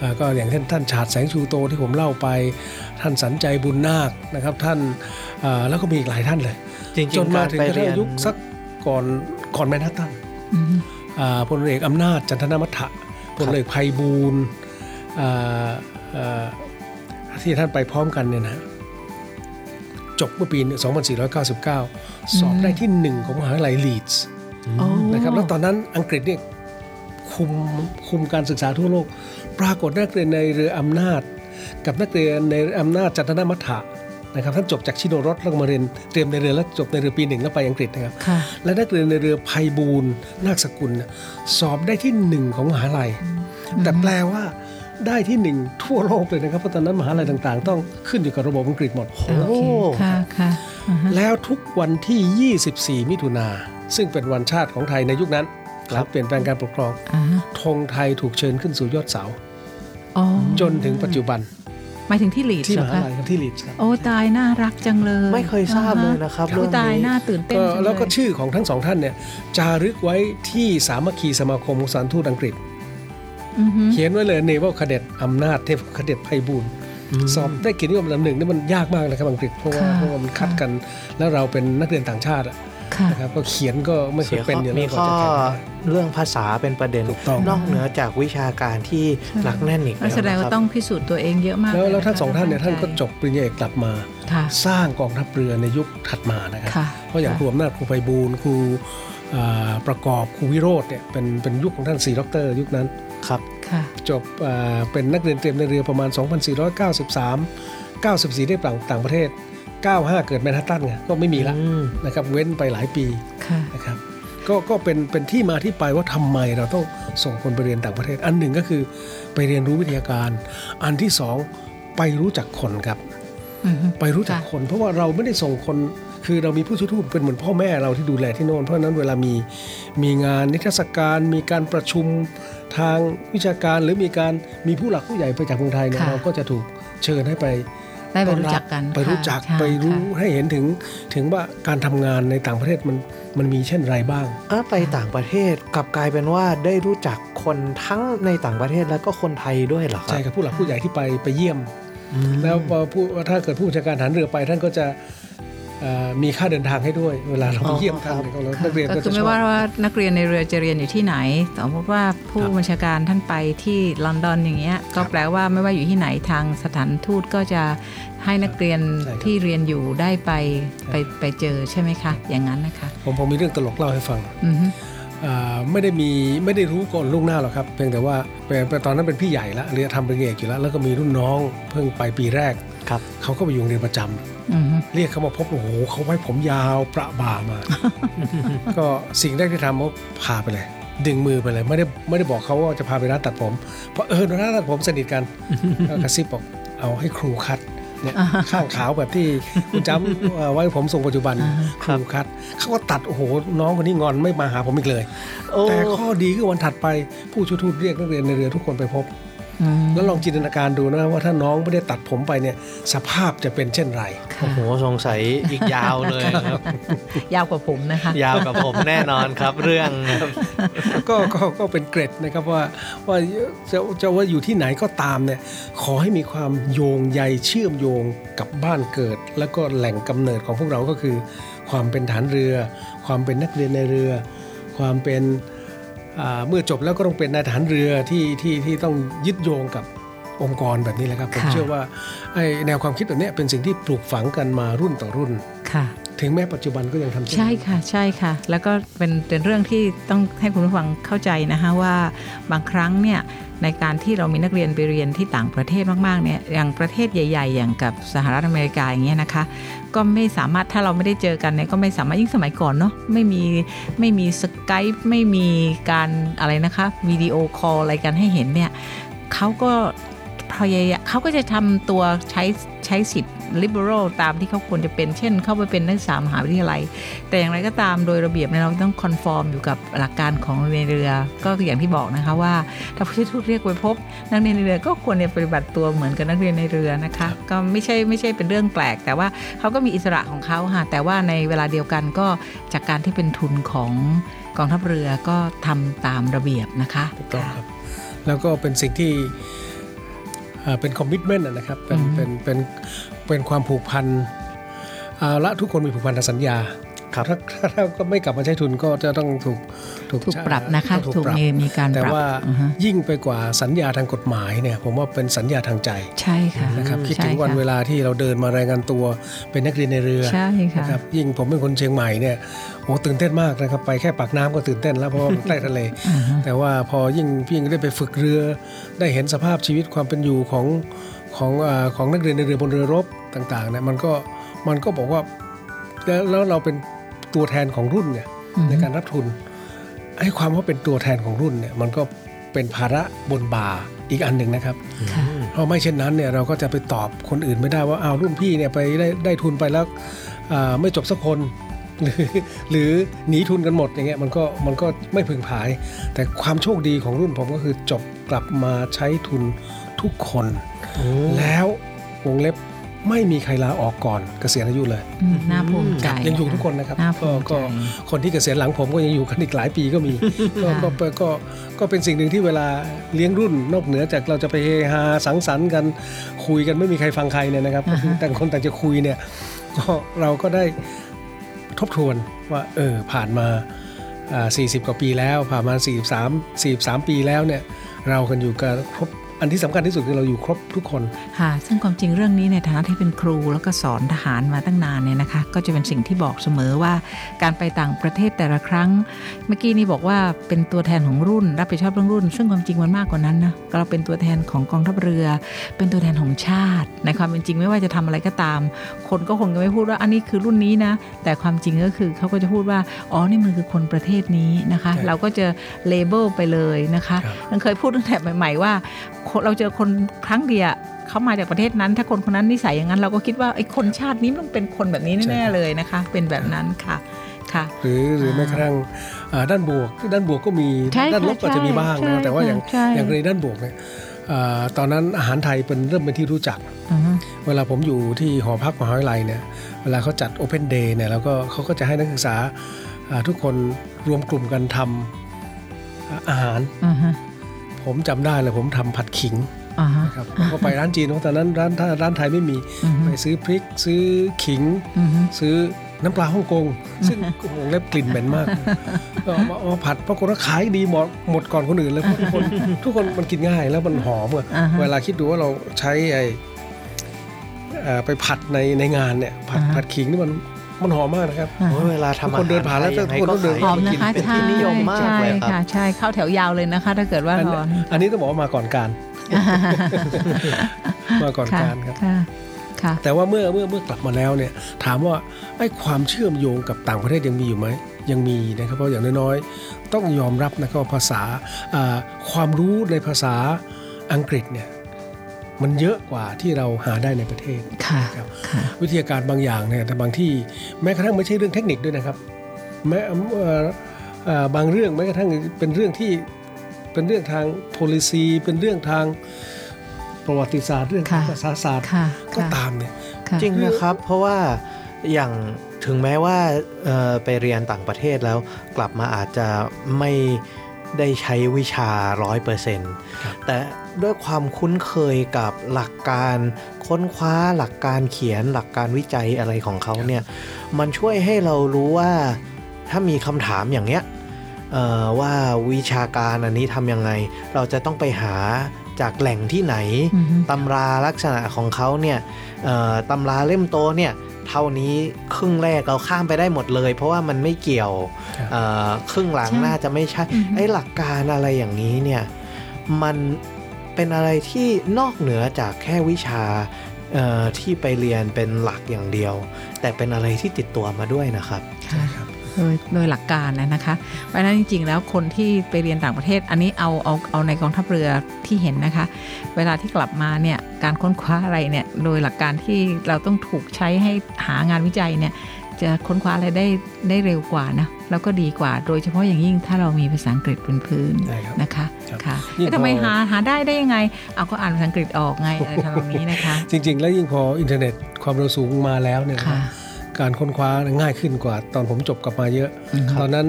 อ่าก็อย่างเช่นท่านฉาดแสงชูโตที่ผมเล่าไป ท่านสันใจบุญนาคนะครับท่านอ่าแล้วก็มีอีกหลายท่านเลยจริงจนๆมาการถึงไปกระเรีทั่ยงนยุคสัก ก่อนก่อนแมนฮัตตันอืมอ่าพลเอกอำนาจจันทนมัฏฐะพลเอกไพบูลย์อ่าอ่าที่ท่านไปพร้อมกันเนี่ยนะจบเมื่อปี 2499 สอบได้ที่หนึ่งของมหาวิทยาลัยลีดส์โอ้นะครับแล้วตอนนั้นอังกฤษเนี่ยคุมคุมการศึกษาทั่วโลก ปรากฏนักเรียนในเรืออำนาจ กับนักเรียนในอำนาจจันทนมัฏฐะ นะครับท่านจบจากชิโนรสแล้วก็มาเรียนเตรียมในเรือแล้วจบในเรือปีหนึ่งแล้วไปอังกฤษนะครับค่ะและนักเรียนในเรือไพบูลย์นาคสกุลเนี่ยสอบได้ที่หนึ่งของมหาลัย แต่แปลว่าได้ที่หนึ่งทั่วโลกเลยนะครับเพราะตอนนั้นมหาลัยต่างๆ ต้องขึ้นอยู่กับระบบอังกฤษหมดโอเคค่ะค่ะอ่าฮะแล้วทุกวันที่ 24 มิถุนาซึ่งเป็นวันชาติของไทยในยุคนั้นหลังเปลี่ยนแปลงการปกครองอ่าฮะธงไทยถูกเชิญขึ้นสู่ยอดเสาอ๋อจนถึงปัจจุบันห มายถึงที่ลีดที่เหรมอหาคะลัยครับที่ลีดส์ครับโอ้ตายน่ารักจังเลย ไม่เคยทราบเลยนะครับอ่าฮเรื่องตายนี้น่าตื่นเต้นก็จังเยแล้วก็ชื่อของทั้งสองท่านเนี่ยจารึกไว้ที่สามัคคีสมาคมของสถารทูตอังกฤษอือฮึเขียนไว้เลยเนว l คเดตอำนาจเทพคเดตไพบูลย์สอบได้เกียรตินิยมลำหนึ่งนี่มันยากมากนะครับอังกฤษเพราะว่าเพราะว่ามันคัดกัน แล้วเราเป็นนักเรียนต่างชาติอะค่ะ นะครับก็เขียนก็ไม่เคเสียยเป็นข้ออยู่แล้วมีข้อก็จะแข่งได้เรื่องภาษาเป็นประเด็นถูกต้องนอกเหนือจากวิชาการที่หนักแน่นอีกก็แสดงว่านะครับต้องพิสูจน์ตัวเองเยอะมากแล้วแล้วเยะคะทั้งสองท่านเนี่ยท่านก็ใจจบปริญญาเอกกลับมาค่ะสร้างกองทัพเรือในยุคถัดมานะครับค่ะเพราะอย่างครูอำนาจครูไพบูลย์ครูอ่าประกอบครูวิโรธเนี่ยเป็นเป็นยุคของท่านสี่ด็อกเตอร์ยุคนั้นครับค่ะจบอ่าเป็นนักเรียนเตรียมในเรือประมาณ 2493 94 ได้ต่างต่างประเทศ 95 เกิดแมนฮัตตันไงก็ไม่มีละอืมนะครับเว้นไปหลายปีค่ะนะครับก็ก็เป็นเป็นที่มาที่ไปว่าทำไมเราต้องส่งคนไปเรียนต่างประเทศ อันหนึ่งก็คือไปเรียนรู้วิทยาการ อันที่สองไปรู้จักคนครับอือฮึไปรู้จักค่ะคน เพราะว่าเราไม่ได้ส่งคนคือเรามีผู้ช่วยทูตเป็นเหมือนพ่อแม่เราที่ดูแลที่โน่นเพราะฉะนั้นเวลามีมีงานนิทรรศการ มีการประชุมทางวิชาการหรือมีการมีผู้หลักผู้ใหญ่ไปจากเมืองไทยเนี่ยค่ะเราก็จะถูกเชิญให้ไป ได้ไปต้อนรู้บจักกันไปรู้จักค่ะไปรู้ค่ะให้เห็นถึงถึงว่าการทำงานในต่างประเทศมันมันมีเช่นไรบ้างอะไปต่างประเทศกลับกลายเป็นว่าได้รู้จักคนทั้งในต่างประเทศแล้วก็คนไทยด้วยเหรอครัใช่ครับผู้หลักผู้ใหญ่ที่ไปไปเยี่ยมอืมแล้วพอผู้ถ้าเกิดผู้บัญชาการฐานเรือไปท่านก็จะเอ่อ มีค่าเดินทางให้ด้วยเวลาเราไปเยี่ยมท่านเนี่ยก็เรานักเรียนก็ก็คืจะอชไม่อบว่าว่านักเรียนในเรือจะเรียนอยู่ที่ไหนสมมติว่าผู้ครับบัญชาการท่านไปที่ลอนดอนอย่างเงี้ยก็แปลว่าไม่ว่าอยู่ที่ไหนทางสถานทูตก็จะให้นักเรียนใช่ครับที่เรียนอยู่ได้ไปไปไปเจอใช่ไหมคะ อย่างนั้นนะคะ ผมผมมีเรื่องตลกเล่าให้ฟังอือฮึอ่าไม่ได้มีไม่ได้รู้ก่อนล่วงหน้าหรอกครับเพียงแต่ว่าเป็นเป็นตอนนั้นเป็นพี่ใหญ่ละเรียนทำเป็นเอกอยู่แล้วแล้วก็มีรุ่นน้องเพิ่งไปปีแรกครับเขาก็ไปอยู่โรงเรียนประจำอือฮึ เรียกเขามาพบโอ้โหเขาไว้ผมยาวประบ่ามา ก็สิ่งแรกที่ทำเขาพาไปเลย ดึงมือไปเลยไม่ได้ไม่ได้บอกเขาว่าจะพาไปร้านตัดผม เพราะเออร้านตัดผมสนิทกันก็กระซิบบอกเอาให้ครูคัดเนี่ยข้างขาวแบบที่คุณจำเอ่อไว้ผมทรงปัจจุบันครูคัดเขาก็ตัดโอ้โหน้องคนนี้งอนไม่มาหาผมอีกเลยโอ้แต่ข้อดีคือวันถัดไปผู้ช่วยทูตเรียกนักเรียนในเรือทุกคนไปพบอืม แล้วลองจินตนาการดูนะว่าถ้าน้องไม่ได้ตัดผมไปเนี่ยสภาพจะเป็นเช่นไรโอ้โหสงสัยอีกยาวเลยครับ ยาวกว่าผมนะคะยาวกับผมแน่นอนครับเรื่องครับก็ก็ก็เป็นเกร็ดนะครับว่าว่าจะจะว่าอยู่ที่ไหนก็ตามเนี่ยขอให้มีความโยงใยเชื่อมโยงกับบ้านเกิด แล้วก็แหล่งกำเนิดของพวกเราก็คือ ความเป็นฐานเรือ ความเป็นนักเรียนในเรือ ความเป็นอ่า เมื่อจบแล้วก็ต้องเป็นนายทหารเรือที่ที่ที่ต้องยึดโยงกับองค์กรแบบนี้แหละครับ ผมค่ะเชื่อว่าไอ้แนวความคิดแบบเนี้ยเป็นสิ่งที่ปลูกฝังกันมารุ่นต่อรุ่นค่ะ ถึงแม้ปัจจุบันก็ยังทำเช่นใช่นั้นค่ะ ใช่ค่ะ แล้วก็เป็นเป็นเรื่องที่ต้องให้คุณผู้ฟังเข้าใจนะคะว่าบางครั้งเนี่ย ในการที่เรามีนักเรียนไปเรียนที่ต่างประเทศมากๆเนี่ยอย่างประเทศใหญ่ ๆ อย่างกับสหรัฐอเมริกาอย่างเงี้ยนะคะ ก็ไม่สามารถถ้าเราไม่ได้เจอกันเนี่ยก็ไม่สามารถยิ่งสมัยก่อนเนาะไม่มีไม่มีสกายไม่มีการอะไรนะคะ video call อะไรกันให้เห็นเนี่ยเขาก็ พยายามเขาก็จะทำตัวใช้ใช้สิทธิ์ liberal ตามที่เขาควรจะเป็น เช่น เข้าไปเป็นนักศึกษามหาวิทยาลัย แต่อย่างไรก็ตามโดยระเบียบเนี่ยเราต้อง conform อยู่กับหลักการของเรียนเรือ ก็คืออย่างที่บอกนะคะว่า ถ้าผู้ช่วยทูตเรียกไปพบ นักเรียนในเรือก็ควรจะปฏิบัติตัวเหมือนกับนักเรียนในเรือนะคะ ก็ไม่ใช่ไม่ใช่เป็นเรื่องแปลก แต่ว่าเขาก็มีอิสระของเขาค่ะ แต่ว่าในเวลาเดียวกันก็จากการที่เป็นทุนของกองทัพเรือก็ทำตามระเบียบนะคะถูกต้องครับ แล้วก็เป็นสิ่งที่อ่า เป็นคอมมิชเมนต์นะครับเป็นอืมเป็นเป็นเป็นความผูกพันเอาละทุกคนมีผูกพันทางสัญญา ครับถ้าถ้าถ้าก็ไม่กลับมาใช้ทุนก็จะต้องถูกถูกปรับนะคะต้องถูกปรับมีมีการแต่ปรับว่าอือฮะยิ่งไปกว่าสัญญาทางกฎหมายเนี่ยผมว่าเป็นสัญญาทางใจใช่ค่ะนะครับคิดใช่ถึงวันค่ะเวลาที่เราเดินมารายงานตัวเป็นนักเรียนในเรือใช่ค่ะนะครับยิ่งผมเป็นคนเชียงใหม่เนี่ยโอ้ตื่นเต้นมากนะครับไปแค่ปากน้ำก็ตื่นเต้นแล้วเพราะว่ามันใกล้ทะเลอือฮะแต่ว่าพอยิ่งยิ่งได้ไปฝึกเรือ ได้เห็นสภาพชีวิตความเป็นอยู่ของของอาของนักเรียนในเรือบนเรือรบต่างๆเนี่ยมันก็มันก็บอกว่าแล้วแล้วเราเป็น ตัวแทนของรุ่นเนี่ยอือฮึในการรับทุนไอ้ความว่าเป็นตัวแทนของรุ่นเนี่ยมันก็เป็นภาระบนบ่าอีกอันหนึ่งนะครับค่ะเพราะไม่เช่นนั้นเนี่ยเราก็จะไปตอบคนอื่นไม่ได้ว่าอ้าวรุ่นพี่เนี่ยไปได้ได้ทุนไปแล้วอ่าไม่จบสักคนหรือหรือหนีทุนกันหมดอย่างเงี้ยมันก็มันก็ไม่พึงผาย แต่ความโชคดีของรุ่นผมก็คือจบกลับมาใช้ทุนทุกคน แล้ววงเล็บ ไม่มีใครลาออกก่อนเกษียณอายุเลยอืมน่าภูมิใจยังอยู่ทุกคนนะครับน่าก็ภูมิใจก็คนที่เกษียณหลังผมก็ยังอยู่กันอีกหลายปีก็มีก็ค่ะก็ก็ก็ก็เป็นสิ่งหนึ่งที่เวลาเลี้ยงรุ่นนอกเหนือจากเราจะไปเฮฮาสังสรรค์กันคุยกันไม่มีใครฟังใครเนี่ยนะครับก็คือต่างคนต่างจะคุยเนี่ยก็เราก็ได้ททบทวนว่าเออผ่านมาอ่า40 กว่าปีแล้ว ผ่านมา 43 43 ปีแล้วเนี่ยเรากันอยู่กันครบ อันที่สำคัญที่สุดคือเราอยู่ครบทุกคนค่ะซึ่งความจริงเรื่องนี้ในฐานะที่เป็นครูแล้วก็สอนทหารมาตั้งนานเนี่ยนะคะ ก็จะเป็นสิ่งที่บอกเสมอว่าการไปต่างประเทศแต่ละครั้ง เมื่อกี้นี่บอกว่าเป็นตัวแทนของรุ่น รับผิดชอบเรื่องรุ่น ซึ่งความจริงมันมากกว่านั้นนะเราเป็นตัวแทนของกองทัพเรือ เป็นตัวแทนของชาติ ในความเป็นจริงไม่ว่าจะทำอะไรก็ตาม คนก็คงจะไม่พูดว่าอันนี้คือรุ่นนี้นะแต่ความจริงก็คือเขาก็จะพูดว่าอ๋อนี่มันคือคนประเทศนี้นะคะใช่เราก็จะเลเบลไปเลยนะคะครับยังเคยพูดตั้งแต่ใหม่ ๆ ว่าคนเราเจอคนครั้งเดียวเขามาจากประเทศนั้น ถ้าคนคนนั้นนิสัยอย่างนั้น เราก็คิดว่าไอ้คนชาตินี้มันต้องเป็นคนแบบนี้ใช่แน่ครับๆเลยนะคะ เป็นแบบนั้นค่ะค่ะหรือหรืออ่าแม้กระทั่งอ่าด้านบวก ด้านบวกก็มีใช่ด้านลบก็ค่ะจะมีบ้างใช่นะแต่ว่าอย่างใช่อย่างในด้านบวกเนี่ยอ่าตอนนั้นอาหารไทยเป็นเริ่มเป็นที่รู้จักอือฮึเวลาผมอยู่ที่หอพักมหาวิทยาลัยเนี่ยเวลาเขาจัด Open Day เนี่ยแล้วก็เขาก็จะให้นักศึกษาอ่าทุกคนรวมกลุ่มกันทำอ่าอาหารอือฮึ ผมจำได้เลยผมทำผัดขิงอ่าฮะนะครับผมก็ไปร้านจีนเพราะตอนนั้นร้านร้านไทยไม่มีอือฮึไปซื้อพริก ซื้อขิงอือฮึซื้อน้ำปลาฮ่องกง ซึ่งโอ้โหเล็บกลิ่นเหม็นมากก็เอามาเอามาผัดปรากฏว่าขายดีหมดหมดก่อนคนอื่นเลยเพราะทุกคนทุกคนมันกินง่ายแล้วมันหอมอะอ่าฮะเวลาคิดดูว่าเราใช้ไอ้เอ่อไปผัดในในงานเนี่ยผัดอ่าฮะผัดขิงนี่มัน มันหอมมากนะครับอ่าโอ้ยฮะเวลาทำทุกคนเดินผ่านแล้วอาหรไทยทุกคนต้องเดินยังไงหอมก็นะขายคะเป็นใช่ที่นิยมมากใช่เลยครัค่ะบใช่เข้าแถวยาวเลยนะคะ ถ้าเกิดว่าอันร้อนอันนี้ต้องบอกว่ามาก่อนการ มาก่อนค่ะการครับค่ะค่ะแต่ว่าเมื่อเมื่อเมื่อกลับมาแล้วเนี่ย ถามว่าไอ้ความเชื่อมโยงกับต่างประเทศยังมีอยู่ไหมยังมีนะครับเพราะอย่างน้อยๆ ต้องยอมรับนะครับว่าภาษาอ่าความรู้ในภาษาอังกฤษเนี่ย มันเยอะกว่าที่เราหาได้ในประเทศค่ะครับค่ะวิทยาการบางอย่างเนี่ยแต่บางที่แม้กระทั่งไม่ใช่เรื่องเทคนิคด้วยนะครับแม้เอ่อเอ่อบางเรื่องแม้กระทั่งเป็นเรื่องที่เป็นเรื่องทาง policy เป็นเรื่องทางประวัติศาสตร์เรื่องค่ะภาษาศาสตร์ค่ะก็ค่ะตามเนี่ยค่ะจริงนะครับเพราะว่าอย่างถึงแม้ว่าเอ่อไปเรียนต่างประเทศแล้วกลับมาอาจจะไม่ ได้ใช้วิชาร้อยเปอร์เซ็นต์แต่ด้วยความคุ้นเคยกับหลักการค้นคว้าหลักการเขียนหลักการวิจัยอะไรของเขาเนี่ยมันช่วยให้เรารู้ว่าถ้ามีคำถามอย่างเนี้ยเอ่อว่าวิชาการอันนี้ทำยังไง เราจะต้องไปหาจากแหล่งที่ไหนอือฮึตำราลักษณะของเขาเนี่ยเอ่อตำราเล่มโตเนี่ย เท่านี้ครึ่งแรกเราข้ามไปได้หมดเลย เพราะว่ามันไม่เกี่ยวครับเอ่อครึ่งหลังใช่น่าจะไม่ใช่อือฮึไอ้หลักการอะไรอย่างนี้เนี่ยมันเป็นอะไรที่นอกเหนือจากแค่วิชาเอ่อที่ไปเรียนเป็นหลักอย่างเดียว แต่เป็นอะไรที่ติดตัวมาด้วยนะครับค่ะ โดยโดยหลักการนะนะคะเพราะฉะนั้นจริงๆ แล้วคนที่ไปเรียนต่างประเทศ อันนี้เอาเอาเอาในกองทัพเรือที่เห็นนะคะ เวลาที่กลับมาเนี่ยการค้นคว้าอะไรเนี่ยโดยหลักการที่เราต้องถูกใช้ให้หางานวิจัยเนี่ยจะค้นคว้าอะไรได้ได้เร็วกว่านะแล้วก็ดีกว่า โดยเฉพาะอย่างยิ่งถ้าเรามีภาษาอังกฤษเป็นพื้นใช่ครับนะคะครับค่ะยิ่งเอ๊ะทำไมพอหาหาได้ได้ยังไง เอาก็อ่านภาษาอังกฤษออกไงอะไรทำนองนี้นะคะ จริง ๆ แล้วยิ่งพออินเทอร์เน็ตความเร็วสูงมาแล้วเนี่ยนะค่ะ การค้นคว้าง่ายขึ้นกว่า ตอนผมจบกลับมาเยอะอืมตอนนั้น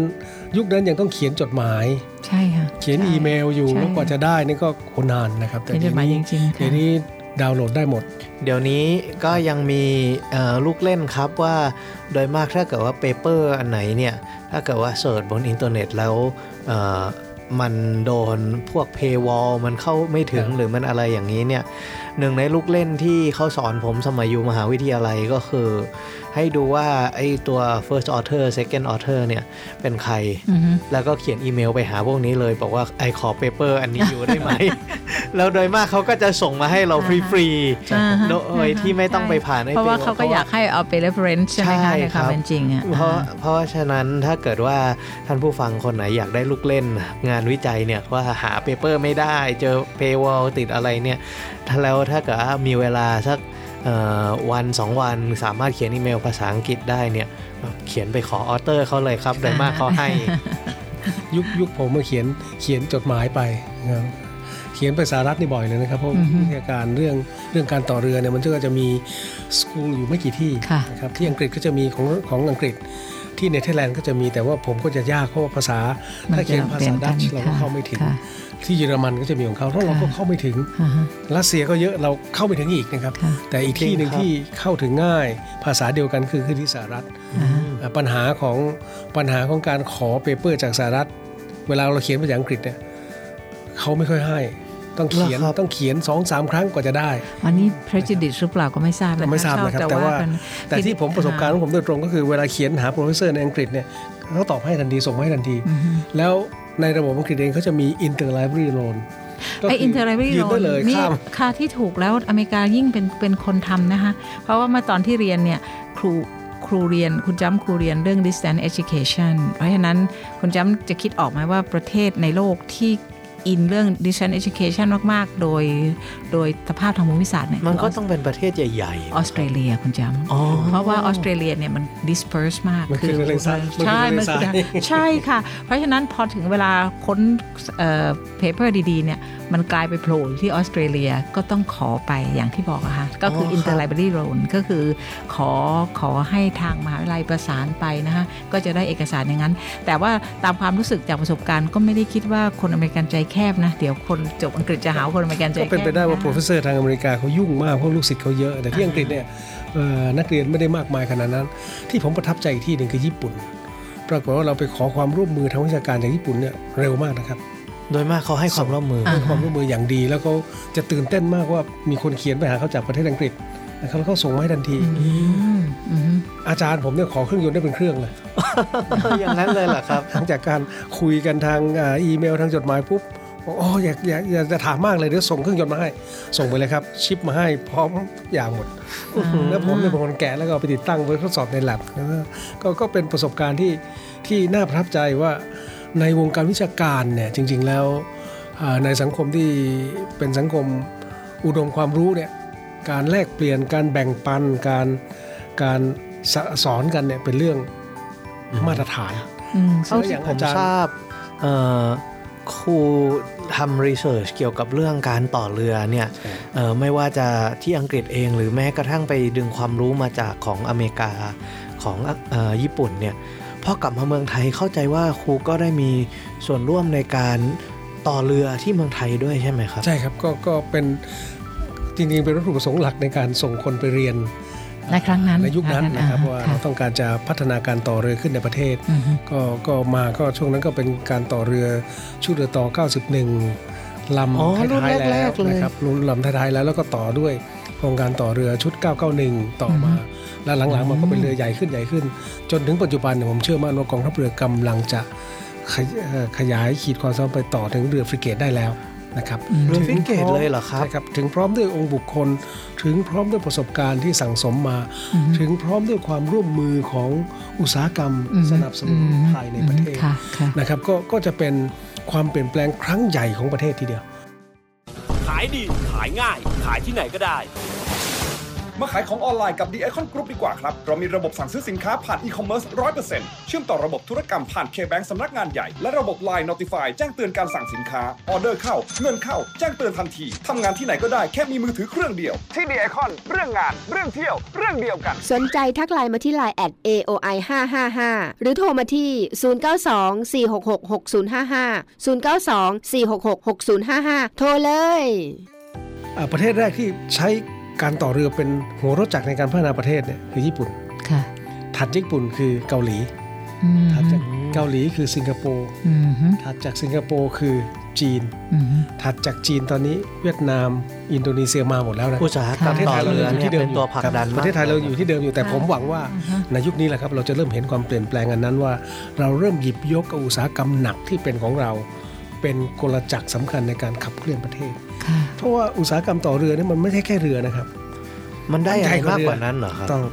ยุคนั้นยังต้องเขียนจดหมาย ใช่ค่ะ เขียนใช่อีเมลอยู่ใช่แล้วกว่าจะได้นี่ก็โคนานนะครับ แต่เขียนจเดี๋ยดวหมายจนี้ริงๆเดี๋ค่ะยวนี้ดาวน์โหลดได้หมด เดี๋ยวนี้ก็ยังมีเอ่อลูกเล่นครับว่าโดยมากถ้าเกิดว่า paper อันไหนเนี่ย ถ้าเกิดว่า search บนอินเทอร์เน็ตแล้วเอ่อมันโดนพวก paywall มันเข้าไม่ถึงครับหรือมันอะไรอย่างนี้เนี่ยหนึ่งในลูกเล่นที่เขาสอนผมสมัยอยู่มหาวิทยาลัยก็คือ ให้ดูว่าไอ้ตัว first author second author เนี่ยเป็นใครอือฮึแล้วก็เขียนอีเมลไปหาพวกนี้เลย บอกว่าไอขอเปเปอร์อันนี้อยู่ได้ไหม แล้วโดยมากเขาก็จะส่งมาให้เราฟรีอ่าฮะๆโดยที่ไม่ต้องไปผ่านไอ้เพราะว่า paywall เขาก็อยากให้เอาไป reference ใช่ไหมใช่คะในครัความบเป็นจริงอะเพราะเพราะฉะนั้นถ้าเกิดว่าท่านผู้ฟังคนไหนอยากได้ลูกเล่นงานวิจัยเนี่ยว่าหาเปเปอร์ไม่ได้เจอ paywall ติดอะไรเนี่ยถ้าแล้วถ้าเกิดว่ามีเวลาสักเอ่อ วันสองวันสามารถเขียนอีเมลภาษาอังกฤษได้เนี่ยเขียนไปขอออเตอร์เขาเลยครับโดยมากเขาให้ ยุคยุคผมมาเขียนเขียนจดหมายไปนะครับเขียนไปสหรัฐนี่บ่อยเลยนะครับเพราะอือฮึวิทยาการเรื่องเรื่องการต่อเรือเนี่ยมันก็จะมีสกูลอยู่ไม่กี่ที่ค่ะนะครับที่อังกฤษก็จะมีของของอังกฤษ ที่เนเธอร์แลนด์ก็จะมีแต่ว่าผมก็จะยากเพราะว่าภาษามันถ้าเขียนภาษาดัตช์จะเราเปลี่ก็ยนกันเข้าไม่ถึงค่ะที่เยอรมันก็จะมีของเขาแล้วเราก็ค่ะเข้าไม่ถึงอ่าฮะรัสเซียก็เยอะเราเข้าไม่ถึงอีกนะครับค่ะแต่อีกที่หนึ่งจริงครับที่เข้าถึงง่าย ภาษาเดียวกันคือคือที่สหรัฐอ่าฮะออ่าปัญหาของปัญหาของการขอ paper จากสหรัฐ เวลาเราเขียนภาษาอังกฤษเนี่ยเขาไม่ค่อยให้ ต้องเขียนเหรอครับต้องเขียนสองสามครั้งกว่าจะได้ อันนี้ prejudice หรือเปล่าก็ไม่ทราบนะไม่ทราบนะครับชอแต่ว่ากันแต่ที่ผมประสบการณ์ของผมโดยตรงก็คือเวลาเขียนหา professor ในอังกฤษเนี่ยเขาตอบให้ทันทีส่งมาให้ทันทีอือฮึแล้วในระบบอังกฤษเองเขาจะมี interlibrary loan ก็คือ interlibrary ยืมได้เลยนี่ข้ามค่าที่ถูกแล้วอเมริกายิ่งเป็นเป็นคนทำนะคะ เพราะว่าเมื่อตอนที่เรียนเนี่ยครูครูเรียนคุณจำครูเรียนเรื่อง distance education เพราะฉะนั้นคุณจำจะคิดออกไหมว่าประเทศในโลกที่ อินเรื่อง distance education มากๆ โดยโดยสภาพทางภูมิศาสตร์เนี่ยมันก็คือต้องเป็นประเทศใหญ่ๆ ออสเตรเลียคุณจำอ๋อเพราะว่าออสเตรเลียเนี่ยมัน disperse มากมันคือทะเลทรายมันคือใช่ทะเลมันคือทรายใช่ค่ะ เพราะฉะนั้นพอถึงเวลาค้นเอ่อ paper ดีๆเนี่ยมันกลายไปโผล่อยู่ที่ออสเตรเลียก็ต้องขอไปอย่างที่บอกอะค่ะก็คืออครับ interlibrary loan ก็คือขอขอให้ทางมหาวิทยาลัยประสานไปนะคะก็จะได้เอกสารอย่างนั้น แต่ว่าตามความรู้สึกจากประสบการณ์ก็ไม่ได้คิดว่าคนอเมริกันใจแคบนะ เดี๋ยวคนจบอังกฤษจะหาว่าคนอเมริกันใจก็แคบเป็นไปได้ว่า professorซอร์ทางอเมริกาเขายุ่งมากเพราะลูกศิษย์เขาเยอะแต่ที่อังกฤษเนี่ยเอ่อนักเรียนไม่ได้มากมายขนาดนั้น ที่ผมประทับใจอีกที่หนึ่งคือญี่ปุ่น ปรากฏว่าเราไปขอความร่วมมือทางวิชาการจากญี่ปุ่นเนี่ยเร็วมากนะครับโดยมากเขาให้ความร่วมมืออ่าให้ความร่วมมืออย่างดี แล้วเขาจะตื่นเต้นมากว่ามีคนเขียนไปหาเขาจากประเทศอังกฤษนะครับแล้วเขาส่งมาให้ทันทีอืมอืมอาจารย์ผมเนี่ยขอเครื่องยนต์ได้เป็นเครื่องเลยอย่างนั้นเลยเหรอครับหลังจากการคุยกันทางอ่าอีเมลทางจดหมายปุ๊บ บอกอ๋ออยากอยากอยากจะถามมากเลยเดี๋ยวส่งเครื่องยนต์มาให้ ส่งไปเลยครับ ชิปมาให้พร้อมอย่างหมด แล้วผมเนี่ยเป็นคนแกะแล้วก็เอาไปติดตั้งไว้ทดสอบในแลบแล้วก็ก็ก็เป็นประสบการณ์ที่ที่น่าประทับใจว่าในวงการวิชาการเนี่ยจริง ๆแล้วอ่าในสังคมที่เป็นสังคมอุดมความรู้เนี่ยการแลกเปลี่ยนการแบ่งปันการการสสอนกันเนี่ยเป็นเรื่องมาตรฐานอืมเท่าที่อย่างผมอาจารย์ทราบเอ่อ ครูทำรีเสิร์ชเกี่ยวกับเรื่องการต่อเรือเนี่ยเอ่อไม่ว่าจะที่อังกฤษเองหรือแม้กระทั่งไปดึงความรู้มาจากของอเมริกาของเออญี่ปุ่นเนี่ยพอกลับมาเมืองไทยเข้าใจว่าครูก็ได้มีส่วนร่วมในการต่อเรือที่เมืองไทยด้วยใช่ไหมครับ ใช่ครับก็ก็เป็นจริงๆเป็นวัตถุประสงค์หลักในการส่งคนไปเรียน ในครั้งนั้นในยุคนั้นนะครับอ่ว่าค่ะเราต้องการจะพัฒนาการต่อเรือขึ้นในประเทศอือฮึก็ก็มาก็ช่วงนั้นก็เป็นการต่อเรือชุดเรือต่อ 91ลอ๋อำรุ่นท้ายๆแรแล้วกๆเลยนะครับรุ่นลำท้ายๆแล้วแล้วก็ต่อด้วยโครงการต่อเรือชุด 991 ต่อมา แล้วหลังๆมันก็เป็นเรือใหญ่ขึ้นใหญ่ขึ้น จนถึงปัจจุบันเนี่ยผมเชื่อมั่นว่ากองทัพเรือกำลังจะขยเอ่อขยายขีดความสามารถไปต่อถึงเรือฟริเกตได้แล้ว นะครับเรือถึงฟริเกตพร้อมเลยเหรอครับใช่ครับ ถึงพร้อมด้วยองค์บุคคล ถึงพร้อมด้วยประสบการณ์ที่สั่งสมมา ถึงพร้อมด้วยความร่วมมือของอุตสาหกรรมอืมสนับสนุนอืมภายในประเทศค่ะค่ะนะครับก็ก็จะเป็นความเปลี่ยนแปลงครั้งใหญ่ของประเทศทีเดียว ขายดีขายง่าย ขายที่ไหนก็ได้ มาขายของออนไลน์กับ The Icon Group ดีกว่าครับ เรามีระบบสั่งซื้อสินค้าผ่านอีคอมเมิร์ซ100%เชื่อมต่อระบบธุรกรรมผ่าน K-Bank สำนักงานใหญ่ และระบบ Line Notify แจ้งเตือนการสั่งสินค้า ออเดอร์เข้า เงินเข้า แจ้งเตือนทันที ทำงานที่ไหนก็ได้แค่มีมือถือเครื่องเดียว ที่ The Icon เรื่องงาน เรื่องเที่ยว เรื่องเดียวกัน สนใจทักไลน์มาที่ไลน์ at aoi 555หรือโทรมาที่ 092 466 6055 092 466 6055 โทรเลยอ่าประเทศแรกที่ใช้ การต่อเรือเป็นหัวรถจักรในการพัฒนาประเทศเนี่ยคือญี่ปุ่นค่ะถัดญี่ปุ่นคือเกาหลีอืมถัดจากเกาหลีคือสิงคโปร์อืมฮึถัดจากสิงคโปร์คือจีนอืมฮึถัดจากจีนตอนนี้เวียดนาม อินโดนีเซียมาหมดแล้วนะอุตสาหกรรมประเทศต่ไทอยเราเรืออยู่เนี่ยที่เดิเป็มนตัวผลักดันครับประเทศไทยเราอยู่ที่เดิมอยู่แต่ค่ะผมหวังว่าอือฮะในยุคนี้แหละครับ เราจะเริ่มเห็นความเปลี่ยนแปลงอันนั้นว่า เราเริ่มหยิบยกเอาอุตสาหกรรมหนักที่เป็นของเรา เป็นกลจักรสำคัญในการขับเคลื่อนประเทศค่ะ เพราะว่าอุตสาหกรรมต่อเรือนี่มันไม่ใช่แค่เรือนะครับ มันได้อะไรใหญ่กว่ามากกว่าเรือนั้นเหรอครับต้อง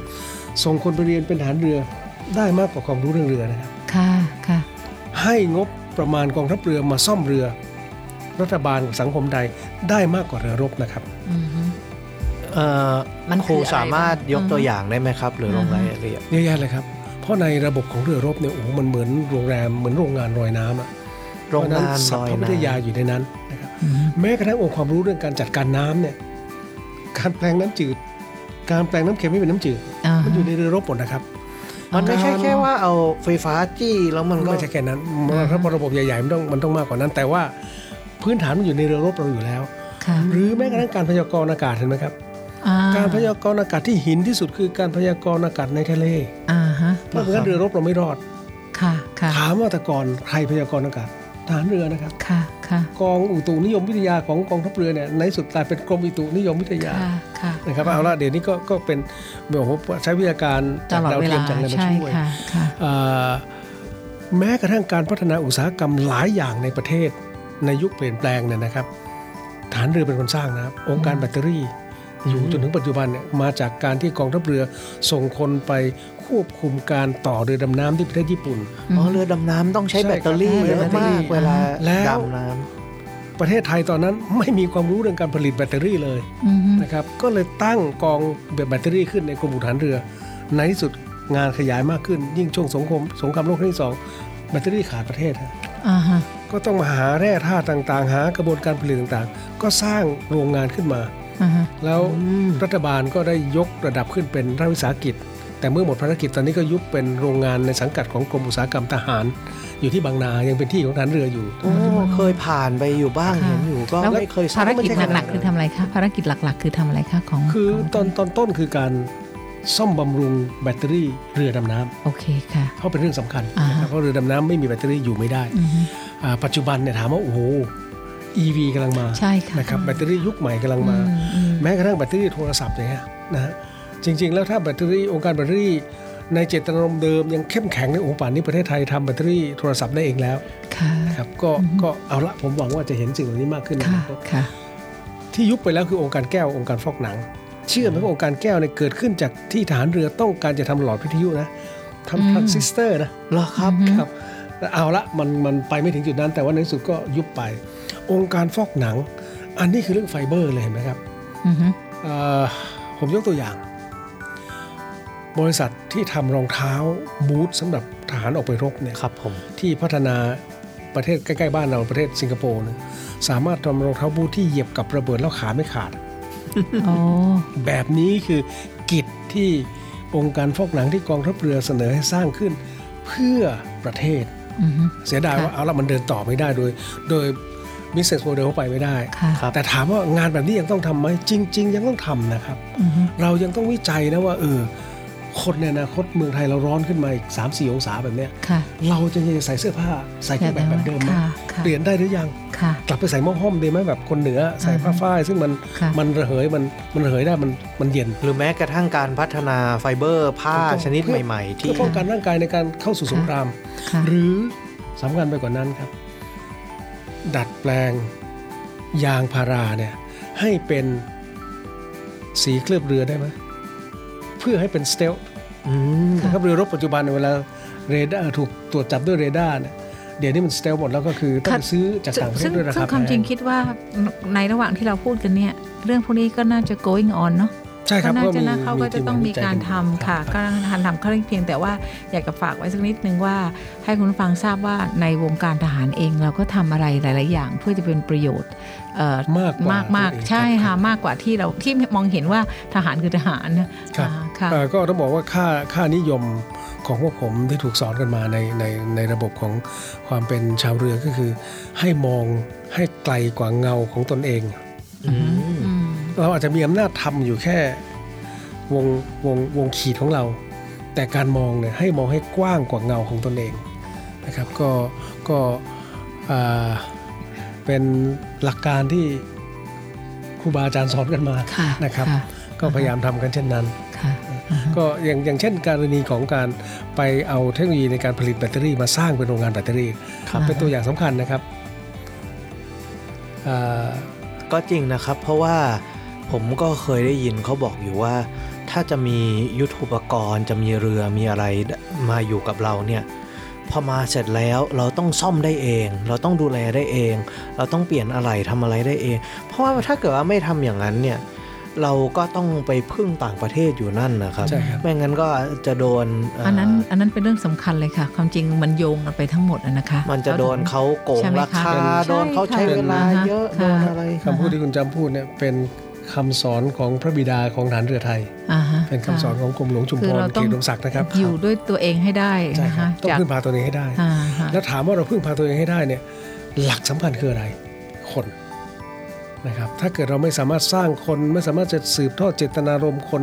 ส่งคนไปเรียนเป็นทหารเรือได้มากกว่าความรู้เรื่องเรือนะครับค่ะค่ะให้งบประมาณกองทัพเรือมาซ่อมเรือ รัฐบาลกับสังคมใดได้มากกว่าเรือรบนะครับอืมฮึเอ่อมันครูคืออะไรสามารถยกบ้างตัวอย่างได้ไหมครับหรือลงอือฮึรายละเอียดเยอะแยะเลยครับ เพราะในระบบของเรือรบเนี่ยโอ้โหมันเหมือนโรงแรมเหมือนโรงงานลอยน้ำอะ โรงงานเพะฉะสัลพอยพวิทยาน้ำอยู่ในนั้นนะครับอืมแม้กระทั่งองค์ความรู้เรื่องการจัดการน้ำเนี่ย การแปลงน้ำจืด การแปลงน้ำเค็มให้เป็นน้ำจืดอ่ามันอยู่ในเรือรบหมดนะครับมันไม่ใช่แค่ว่าเอาไฟฟ้าจี้แล้วมันก็ไม่ใช่แค่นั้นถ้าระบบใหญ่ๆมันต้องมันต้องมากกว่านั้น แต่ว่าพื้นฐานมันอยู่ในเรือรบเราอยู่แล้วค่ะหรือแม้กระทั่งการพยากรณ์อากาศเห็นไหมครับอ่การพยากรณ์อากาศที่หินที่สุดคือการพยากรณ์อากาศในทะเลอ่าฮะเพราะงั้นเรือรบเราไม่รอดค่ะค่ะถามว่าแต่ก่อนใครพยากรณ์อากาศ ทหารเรือนะครับค่ะค่ะกองอุตุนิยมวิทยาของกองทัพเรือเนี่ยในที่สุดกลายเป็นกรมอุตุนิยมวิทยาค่ะค่ะนะครับเอาละเดี๋ยวนี้ก็ก็เป็นแบบว่าใช้วิทยาการตจากลอดดาวเวเทียลามจากอะไรมาใช่ช่วยค่ะค่ะอ่าแม้กระทั่งการพัฒนาอุตสาหกรรมหลายอย่างในประเทศในยุคเปลี่ยนแปลงเนี่ยนะครับทหารเรือเป็นคนสร้างนะครับองค์การแบตเตอรี่ อยู่จนถึงปัจจุบันเนี่ยมาจากการที่กองทัพเรือส่งคนไปควบคุมการต่อเรือดำน้ำที่ประเทศญี่ปุ่นอ๋อเรือดำน้ำต้องใช้ใช่แบตเตอรี่ครับเยอะแบตเตอรี่มากเวลาแล้วดำน้ประเทศไทยตอนนั้นไม่มีความรู้เรื่องการผลิตแบตเตอรี่เลยอือฮึนะครับก็เลยตั้งกองแบตเตอรี่ขึ้นในกรมอู่ทหารเรือ ในที่สุดงานขยายมากขึ้น ยิ่งช่วงสงครามสงครามโลกครั้งที่สองแบตเตอรี่ขาดประเทศฮะอ่าฮะก็ต้องมาหาแร่ธาตุต่างๆ หากระบวนการผลิตต่างๆ ก็สร้างโรงงานขึ้นมาอ่าฮะ แล้วำอืมรัฐบาลก็ได้ยกระดับขึ้นเป็นรัฐวิสาหกิจ แต่เมื่อหมดภารกิจตอนนี้ก็ยุบเป็นโรงงานในสังกัดของกรมอุตสาหกรรมทหาร อยู่ที่บางนายังเป็นที่ของทหารเรืออยู่โอ้เคยผ่านไปอยู่บ้างค่ะเห็นอยู่ก็แล้วไม่เคยภารกิจไม่ใช่หลักๆคือทำอะไรคะภารกิจหลักๆ คือทำอะไรคะของคือของตอนตอนต้นคือการซ่อมบำรุงแบตเตอรี่เรือดำน้ำโอเคค่ะเพราะเป็นเรื่องสำคัญอ่าฮะนะครับเพราะเรือดำน้ำไม่มีแบตเตอรี่อยู่ไม่ได้อือฮึอ่าปัจจุบันเนี่ยถามว่าโอ้โห EV กำลังมาใช่ค่ะนะครับแบตเตอรี่ยุคใหม่กำลังมาอือืมแม้กระทั่งแบตเตอรี่โทรศัพท์อย่างเงี้ยนะฮะจริง ๆ แล้วถ้าแบตเตอรี่องค์การแบตเตอรี่ในเจตนารมณ์เดิมยังเข้มแข็งในองค์ป่านนี้ประเทศไทยทำแบตเตอรี่โทรศัพท์ได้เองแล้วค่ะนะครับก็ก็เอาละผมหวังว่าจะเห็นสิ่งเหล่านี้มากขึ้นในอค่ะนาคตค่ะที่ยุบไปแล้วคือองค์การแก้วองค์การฟอกหนัง เชื่อไหมว่าองค์การแก้วเนี่ยเกิดขึ้นจากที่ทหารเรือต้องการจะทำหลอดวิทยุนะอืมทำทรานซิสเตอร์นะเหรอครับอืมครับแต่เอาละมันมันไปไม่ถึงจุดนั้นแต่ว่าในที่สุดก็ยุบไป องค์การฟอกหนัง อันนี้คือเรื่องไฟเบอร์เลยเห็นไหมครับอือฮึเอ่อผมยกตัวอย่าง บริษัทที่ทำรองเท้าบูทสำหรับทหารออกไปรบเนี่ยครับผมที่พัฒนาประเทศใกล้ ๆ บ้านเราประเทศสิงคโปร์เนี่ยสามารถทำรองเท้าบูทที่เหยียบกับระเบิดแล้วขาไม่ขาดโอ้แบบนี้คือกิจที่องค์การฟอกหนังที่กองทัพเรือเสนอให้สร้างขึ้นเพื่อประเทศอือฮึเสียดายค่ะว่าเอาละมันเดินต่อไม่ได้โดย โดย business model เข้าไปไม่ได้ค่ะครับแต่ถามว่างานแบบนี้ยังต้องทำไหมจริง ๆ ยังต้องทำนะครับอือฮึเรายังต้องวิจัยนะว่าเออคนในอนาคตเมืองไทยเราร้อนขึ้นมาอีก 3 4 องศาแบบเนี้ยค่ะเราจะยังใส่เสื้อผ้าใส่เครื่องแบบแบบเดิมไหมค่ะค่ะเปลี่ยนได้หรือยังค่ะกลับไปใส่หม้อห้อมดีไหมแบบคนเหนือใส่ผ้าฝ้าย ซึ่งมันค่ะมันระเหยมันมันระเหยได้มันมันเย็น หรือแม้กระทั่งการพัฒนาไฟเบอร์ผ้าถูกต้องชนิดเพื่อใหม่ ๆ ที่เพื่อป้องกันร่างกายในการเข้าสู่สงครามค่ะหรือสำคัญไปกว่านั้นครับ ดัดแปลงยางพาราเนี่ยให้เป็นสีเคลือบเรือได้ไหมเพื่อให้เป็น stealth อืมค่ะนะครับเรือรบปัจจุบันเวลาเรดาร์ถูกตรวจจับด้วยเรดาร์เนี่ยเดี๋ยวนี้มัน stealth หมดแล้วก็คือต้องไปซื้อจากต่างประเทซึ่ศงด้วยราซึ่คางความจริงแพคิดว่าในระหว่างที่เราพูดกันเนี่ย เรื่องพวกนี้ก็น่าจะ going on เนาะ ใช่ครับก็น่าจะมีนะเขาก็จะต้องมีการทำค่ะครับก็ต้องทำเขาเพียงแต่ว่าอยากจะฝากไว้สักนิดนึงว่า ให้คุณผู้ฟังทราบว่าในวงการทหารเองเราก็ทำอะไรหลาย ๆ อย่าง เพื่อจะเป็นประโยชน์เอ่อมากกว่ามากมากตัวเองใช่ครัค่ะบมากกว่าที่เราที่มองเห็นว่าทหารคือทหารนะครับอ่าค่ะเอ่อก็ต้องบอกว่าค่าค่านิยมของพวกผมที่ถูกสอนกันมาในในในระบบของความเป็นชาวเรือก็คือ ให้มองให้ไกลกว่าเงาของตนเองอืมอืม เราอาจจะมีอำนาจทำอยู่แค่วงวงวงขีดของเรา แต่การมองเนี่ยให้มองให้กว้างกว่าเงาของตนเองนะครับ ก็ก็อ่าเป็นหลักการที่ครูบาอาจารย์สอนกันมาค่ะนะครับค่ะก็พยายามทำกันเช่นนั้นค่ะก็อย่างอย่างเช่นกรณีของการไปเอาเทคโนโลยีในการผลิตแบตเตอรี่มาสร้างเป็นโรงงานแบตเตอรี่ครับเป็นตัวอย่างสำคัญนะครับอ่าก็จริงนะครับ เพราะว่า ผมก็เคยได้ยินเขาบอกอยู่ว่า ถ้าจะมียุทโธปกรณ์ จะมีเรือมีอะไรมาอยู่กับเราเนี่ยพอมาเสร็จแล้วเราต้องซ่อมได้เอง เราต้องดูแลได้เอง เราต้องเปลี่ยนอะไรทำอะไรได้เอง เพราะว่าถ้าเกิดว่าไม่ทำอย่างนั้นเนี่ยเราก็ต้องไปพึ่งต่างประเทศอยู่นั่นนะครับใช่ครับไม่งั้นก็จะโดนเอันนั้นอันนั้นเป็นเรื่องสำคัญเลยค่ะ ความจริงมันโยงกันไปทั้งหมดอะนะคะ มันจะโดนเขาโกงใช่ไหมราคะคาโดนเขาใช้เวลาเยอะค่ะโดนอะไรคำพูดที่คุณจำพูดเนี่ยเป็น คำสอนของพระบิดาของฐานเรือไทยอ่าฮะเป็นคำสอนของกรมหลวงชุมคืพอรเราเขต้องตอุดมศักดิ์นะครับ อยู่ด้วยตัวเองให้ได้ใช่นะครัคะบต้องจากพึ่งพาตัวเองให้ได้อ่าฮะแล้วถามว่าเราพึ่งพาตัวเองให้ได้เนี่ยหลักสำคัญคืออะไร คนนะครับถ้าเกิดเราไม่สามารถสร้างคนไม่สามารถจะสืบทอดเจตนารมณ์คน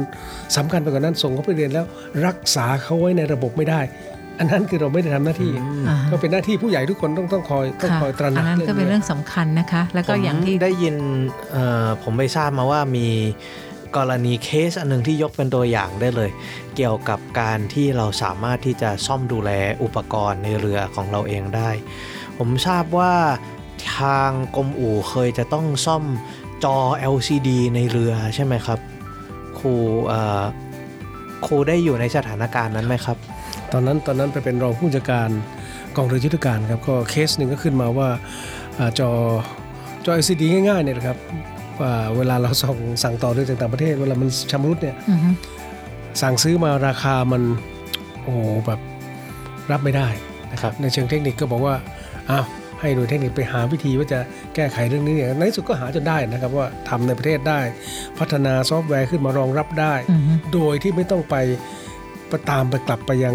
สำคัญไปกว่านั้นส่งเขาไปเรียนแล้ว รักษาเขาไว้ในระบบไม่ได้ อันนั้นคือเราไม่ได้ทำหน้าที่อ่าก็เป็นหน้าที่ผู้ใหญ่ทุกคนต้องต้องคอยต้องค่ะคอยตระหนัอักนนั้นก็เป็นเรื่องนี้สำคัญนะคะ แล้วก็อย่างที่ผมได้ยินเอ่อผมไปทราบมาว่ามีกรณีเคสอันหนึงที่ยกเป็นตัวอย่างได้เลย เกี่ยวกับการที่เราสามารถที่จะซ่อมดูแลอุปกรณ์ในเรือของเราเองได้ ผมทราบว่าทางกรมอู่เคยจะต้องซ่อมจอ LCD ในเรือใช่ไหมครับ ครูเอ่อครูได้อยู่ในสถานการณ์นั้นไหมครับ ตอนนั้นตอนนั้นไปเป็นรองผู้จัดการกองเรือยุทธการครับก็เคสหนึ่งก็ขึ้นมาว่าอ่าจอจอ LCD ง่ายๆเนี่ยนะครับว่าเวลาเราส่งสั่งต่อเรือจากต่างประเทศ เวลามันชำรุดเนี่ยอือฮึสั่งซื้อมาราคามันโอ้โหแบบรับไม่ได้นะครับครับในเชิงเทคนิคก็บอกว่าอ้าวให้หน่วยเทคนิคไปหาวิธีว่าจะแก้ไขเรื่องนี้เนี่ยในที่สุดก็หาจนได้นะครับว่าทำในประเทศได้ พัฒนาซอฟต์แวร์ขึ้นมารองรับได้อือฮึโดยที่ไม่ต้องไป ไปตามไปกลับไปยัง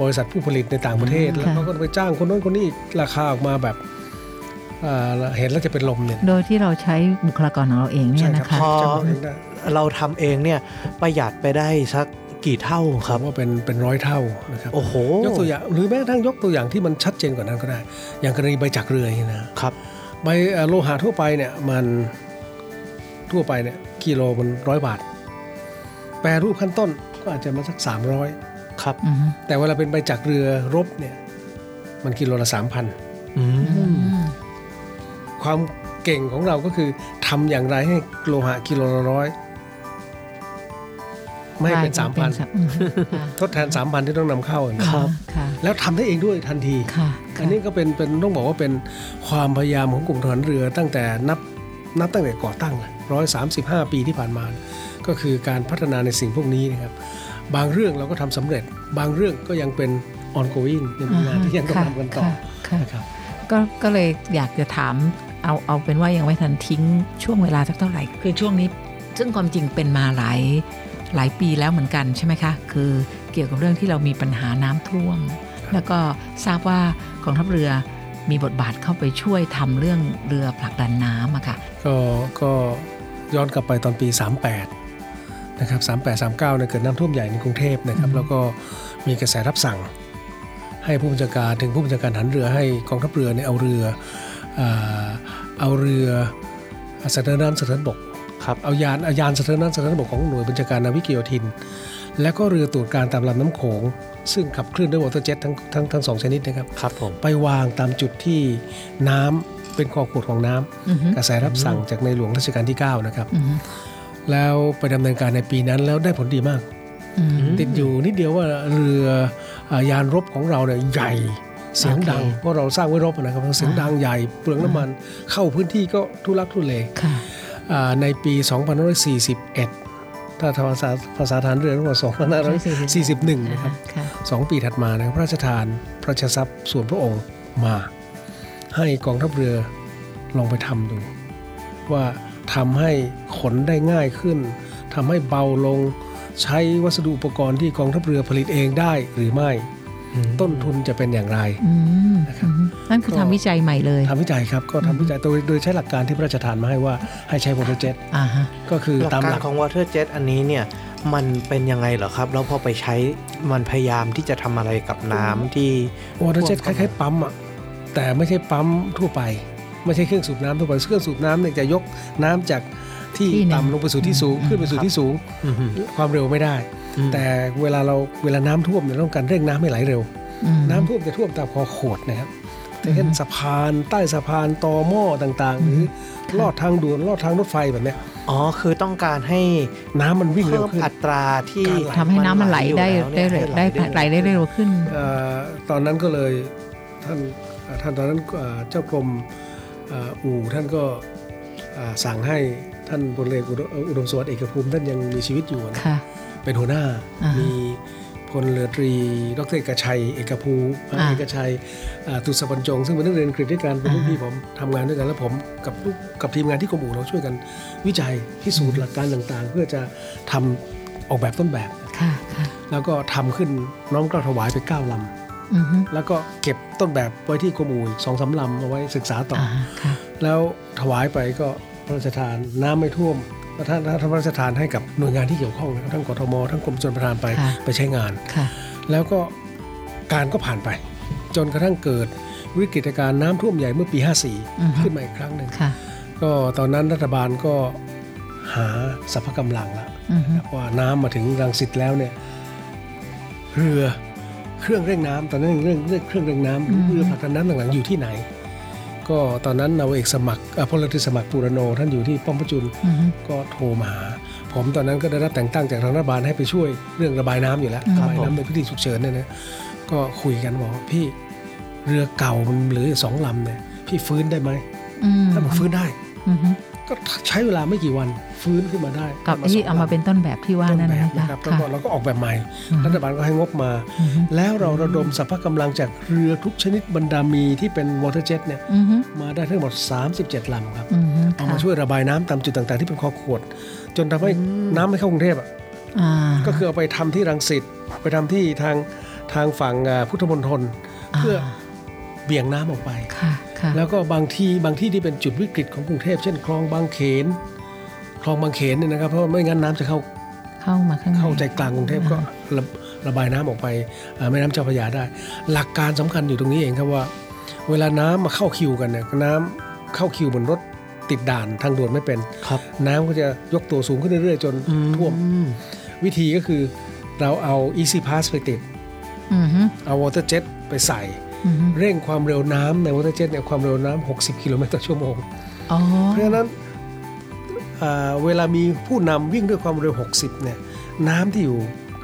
บริษัทผู้ผลิตในต่างประเทศ แล้วเขาก็ไปจ้างคนโน้นคนนี้อีกราคาออกมาแบบอ่าเห็นแล้วจะเป็นลมเนี่ย โดยที่เราใช้บุคลากรของเราเองเนี่ยนะครัคะพอจ้างเองได้เราทำเองเนี่ยประหยัดไปได้สักกี่เท่าคครัรับบว่าเป็นเป็นร้อยเท่านะครับโอ้โหยกตัวอย่างหรือแม้กระทั่งยกตัวอย่างที่มันชัดเจนกว่านั้นก็ได้ อย่างกรณีใบจักรเรืออย่างนี้นะครับใบเอ่อโลหะทั่วไปเนี่ยมันทั่วไปเนี่ยกิโลมันร้อยบาท แปรรูปขั้นต้น ก็อาจจะมาสัก 300 ครับอือฮึแต่เวลาเป็นใบจักรเรือรบเนี่ย มันกิโลละ3,000อือืมมความเก่งของเราก็คือทำอย่างไรให้โลหะกิโลละร้อยไม่ให้เป็นกลยเป็นสามอือฮึค่ะ3,000ทดแทน3,000ที่ต้องนำเข้าอย่างนี้ค่ะค่ะแล้วทำได้เองด้วยทันทีค่ะอันนี้ก็เป็นเป็นต้องบอกว่าเป็นความพยายามของกลุ่มทหารเรือตั้งแต่นับนับตั้งแต่ก่อตั้งร้อยสามสิบห้าปีที่ผ่านมา ก็คือการพัฒนาในสิ่งพวกนี้นะครับ บางเรื่องเราก็ทำสำเร็จ บางเรื่องก็ยังเป็น ongoing ยังเป็นงานที่ยังต้องทำกันต่อค่ะนะครับก็ก็เลยอยากจะถามเอาเอาเป็นว่ายังไม่ทันทิ้งช่วงเวลาสักเท่าไหร่ คือช่วงนี้ซึ่งความจริงเป็นมาหลายหลายปีแล้วเหมือนกันใช่ไหมคะ คือเกี่ยวกับเรื่องที่เรามีปัญหาน้ำท่วม แล้วก็ทราบว่ากองทัพเรือมีบทบาทเข้าไปช่วยทำเรื่องเรือผลักดันน้ำอะค่ะก็ก็ย้อนกลับไปตอนปี 38 นะครับ38 39เนี่ยเกิดน้ำท่วมใหญ่ในกรุงเทพนะครับอืมแล้วก็มีกระแสรับสั่ง ให้ผู้บัญชาการถึงผู้บัญชาการฐานเรือให้กองทัพเรือเนี่ยเอาเรืออ่าเอาเรือสะเทินน้ำสะเทินบกครับเอายานเอายานสะเทินน้ำสะเทินบกของหน่วยบัญชาการนาวิกโยธิน แล้วก็เรือตรวจการตามลำน้ำโขงซึ่งขับเคลื่อนด้วยวอเตอร์เจ็ตทั้งทั้งทั้งสองชนิดนะครับครับผมไปวางตามจุดที่น้ำเป็นคอขวดของน้ำอือฮึกระแสรับสั่งจากในหลวงรัชกาลที่ 9 นะครับอือฮึ แล้วไปดำเนินการในปีนั้นแล้วได้ผลดีมากอืมติดอยู่นิดเดียวว่าเรืออ่ายานรบของเราเนี่ยใหญ่เสียงดังโอเคเพราะเราสร้างไว้รบนะครับเสียงดังใหญ่เปลืองน้ำมันเข้าพื้นที่ก็ทุลักทุเลค่ะอ่าในปี 2541 ถ้าภาษาภาษาฐานเรือต้องบอก2541 นะครับค่ะสองปีถัดมานะครับพระราชทานพระราชทรัพย์ส่วนพระองค์มา ให้กองทัพเรือลองไปทำดู ว่า ทำให้ขนได้ง่ายขึ้นทำให้เบาลง ใช้วัสดุอุปกรณ์ที่กองทัพเรือผลิตเองได้หรือไม่อืมต้นทุนจะเป็นอย่างไรอืมนะครับอืมนั่นคือก็ทำวิจัยใหม่เลยทำวิจัยครับก็ทำวิจัยโดยโดยใช้หลักการที่พระราชทานมาให้ว่าให้ใช้ water jet อ่าฮะก็คือหลักการตามหลักของ water jet อันนี้เนี่ยมันเป็นยังไงเหรอครับแล้วพอไปใช้มันพยายามที่จะทำอะไรกับน้ำที่ water jet คล้ายๆปั๊มอะแต่ไม่ใช่ปั๊มทั่วไป ไม่ใช่เครื่องสูบน้ำทั่วไปเครื่องสูบน้ำเนี่ยจะยกน้ำจากที่ที่หนึ่งต่ำลงไปสู่ที่สูงอืมขึ้นไปสู่ที่สูงอืมความเร็วไม่ได้อืมแต่เวลาเราเวลาน้ำท่วมเนี่ยต้องการเร่งน้ำให้ไหลเร็วอืมน้ำท่วมจะท่วมตามคอขวดนะครับอืมเช่นสะพานใต้สะพานตอหม้อต่างๆ หรือค่ะลอดทางด่วนลอดทางรถไฟแบบเนี้ยอ๋อ คือต้องการให้น้ำมันวิ่งเร็เพิ่วมขึ้นอัตราที่ทำให้น้ำมันไหลได้อยู่ได้แล้วได้เนี่ยได้ไหลได้เร็วขึ้นเอ่อตอนนั้นก็เลยท่านเอ่อท่านตอนนั้นเอ่อเจ้ากรมเอ่ออู่ท่านก็เอ่อสั่งให้ท่านพลเรืออุดมอุดมสวัสดิ์เอกภูมิท่านยังมีชีวิตอยู่นะค่ะเป็นหัวหน้าอ่ามีมีพลเรือตรี ดรเอกชัย เอกภูมิอ่าเอกชัยอ่าตุสปัญจง ซึ่งเป็นนักเรียนอังกฤษด้วยกันเป็นรุ่นอ่าพี่ผมทำงานด้วยกัน แล้วผมกับลูกกับทีมงานที่กรมอู่เราช่วยกันวิจัยพิสูจน์หลักการต่างๆ เพื่อจะทำออกแบบต้นแบบค่ะค่ะแล้วก็ทำขึ้นน้อมเกล้าถวายไปเก้าลอือฮึำ แล้วก็เก็บต้นแบบไว้ที่กรมอู่อีกสองสามลำเอาไว้ศึกษาต่ออ่าอค่ะแล้วถวายไปก็พระราชทานน้ำไม่ท่วมแล้วท่านท่านพระราชทานให้กับหน่วยงานที่เกี่ยวข้องนะครับทั้งกทมทั้งกรมชลประทานไปค่ะไปใช้งานค่ะแล้วก็การก็ผ่านไป จนกระทั่งเกิดวิกฤตการณ์น้ำท่วมใหญ่เมื่อปีอือฮึ54 ขึ้นมาอีกครั้งหนึ่งค่ะก็ตอนนั้นรัฐบาลก็หาสรรพกำลังละอือฮึว่าน้ำมาถึงรังสิตแล้วเนี่ยเรือ เครื่องเร่งน้ำตอนนั้นเรื่องเรื่องเครื่องเร่งน้ำหรือเรือผลักดันน้ำหลังๆอยู่ที่ไหน ก็ตอนนั้นนาวาเอกสมัครเอ่อพลเรือสมัครปูรโนท่านอยู่ที่ป้อมพระจุลอือฮึก็โทรมาหาผมตอนนั้นก็ได้รับแต่งตั้งจากทางรัฐบาลให้ไปช่วยเรื่องระบายน้ำอยู่แล้วอืมระบายน้ำในพื้นที่ฉุกเฉินเนี่ยนะก็คุยกันบอกว่าพี่เรือเก่ามันเหลืออยู่สองลำเนี่ยพี่ฟื้นได้ไหมอืมถ้าบอกฟื้นได้อือฮึ ก็ใช้เวลาไม่กี่วันฟื้นขึ้นมาได้กับไอ้ที่เอามาเป็นต้นแบบที่ว่าต้นแบบนั่นนะนะครับแล้วค่ะก็เราก็ออกแบบใหม่อืมรัฐบาลก็ให้งบมาอือฮึแล้วเราระดมสรรพกำลังจากเรือทุกชนิดบรรดามีที่เป็น water jet เนี่ยอือฮึมาได้ทั้งหมด 37 ลำครับอือฮึเอามาช่วยระบายน้ำตามจุดต่างๆที่เป็นคอขวด จนทำให้น้ำไม่เข้ากรุงเทพอะอ่าก็คือเอาไปทำที่รังสิตไปทำที่ทางทางฝั่งอ่าพุทธมณฑลเพื่อ เบี่ยงน้ำออกไปค่ะค่ะแล้วก็บางที่บางที่ที่เป็นจุดวิกฤตของกรุงเทพเช่นคลองบางเขน คลองบางเขนเนี่ยนะครับ เพราะว่าไม่งั้นน้ำจะเข้าเข้ามาข้างในเข้าใจกลางกรุงเทพก็ระระบายน้ำออกไปอ่าแม่น้ำเจ้าพระยาได้ หลักการสำคัญอยู่ตรงนี้เองครับว่า เวลาน้ำมาเข้าคิวกันเนี่ยน้ำเข้าคิวบนรถติดด่านทางด่วนไม่เป็นครับน้ำก็จะยกตัวสูงขึ้นเรื่อยๆ จนท่วมอืมวิธีก็คือเราเอา Easy Pass ไปติดอือฮึเอา Water Jet ไปใส่อือฮึ เร่งความเร็วน้ำใน Water Jet เนี่ยความเร็วน้ำ60 กิโลเมตรต่อชั่วโมงอ๋อเพราะฉะนั้นอ่าเวลามีผู้นำวิ่งด้วยความเร็ว 60 เนี่ยน้ำที่อยู่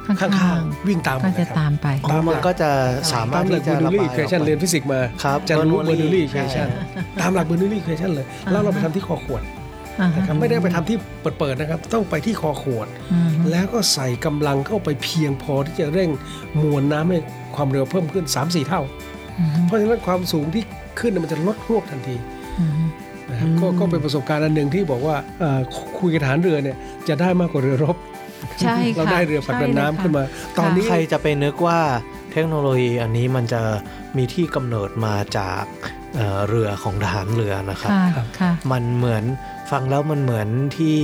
ข้างๆข้างๆวิ่งตามหมก็ดจะนะครับตามไปอ๋อมันก็จะสามารตาถมหลัที่กจะเบอร์ระนูบายลี่อเคอกชันไปเรียนฟิสิกส์มาครับจะรู้เบอร์นู Bernoulli ลี่เคชันใช่ตามหลักเบอร์นูลี่เคชันเลย แล้วเราไปทำที่คอขวดอ่าฮะนะครับไม่ได้ไปทำที่เปิดๆนะครับ ต้องไปที่คอขวดอือฮึแล้วก็ใส่กำลังเข้าไปเพียงพอที่จะเร่งมวลน้ำให้ความเร็วเพิ่มขึ้น 3-4 เท่าอือฮึ เพราะฉะนั้นความสูงที่ขึ้นเนยมันจะลดรวบทันทีอือฮึนะครับก็ก็เป็นประสบการณ์อันหนึ่งที่บอกว่าเอ่อคุยกับฐานเรือเนี่ยจะได้มากกว่าเรือรบใช่ค่ะเราได้เรือผลักดันน้ำขึ้นมา ตอนนี้ใครจะไปนึกว่าเทคโนโลยีอันนี้มันจะมีที่กำเนิดมาจากเอ่อเรือของทหารเรือนะครับค่ะค่ะมันเหมือนฟังแล้วมันเหมือนที่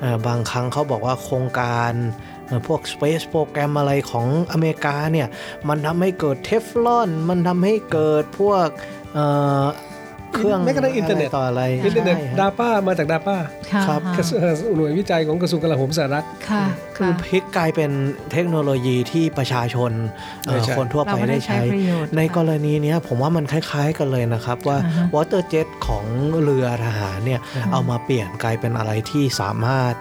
เอ่อบางครั้งเขาบอกว่าโครงการเอ่อ พวก Space โปรแกรมอะไรของอเมริกาเนี่ย มันทำให้เกิดเทฟลอน มันทำให้เกิดพวกเอ่อเครื่องแม้กระทั่งอินเทอร์เน็ตะไต่ออะไรอินเทอร์เน็ตใช่ฮะ DARPA มาจาก DARPA ค่ะครับกระทรวงหน่วยวิจัยของกระทรวงกลาโหมสหรัฐ ค่ะคือค่ะพลิกกลายเป็นเทคโนโลยีที่ประชาชนเอ่อได้ใช้คนทั่วไปเราก็ได้ได้ใช้ใช้ประโยชน์ในค่ะกรณีเนี้ยผมว่ามันคล้ายๆกันเลยนะครับว่าอ่าฮะ water jet ของเรือทหารเนี่ยเอามาเปลี่ยนกลายเป็นอะไรที่สามารถ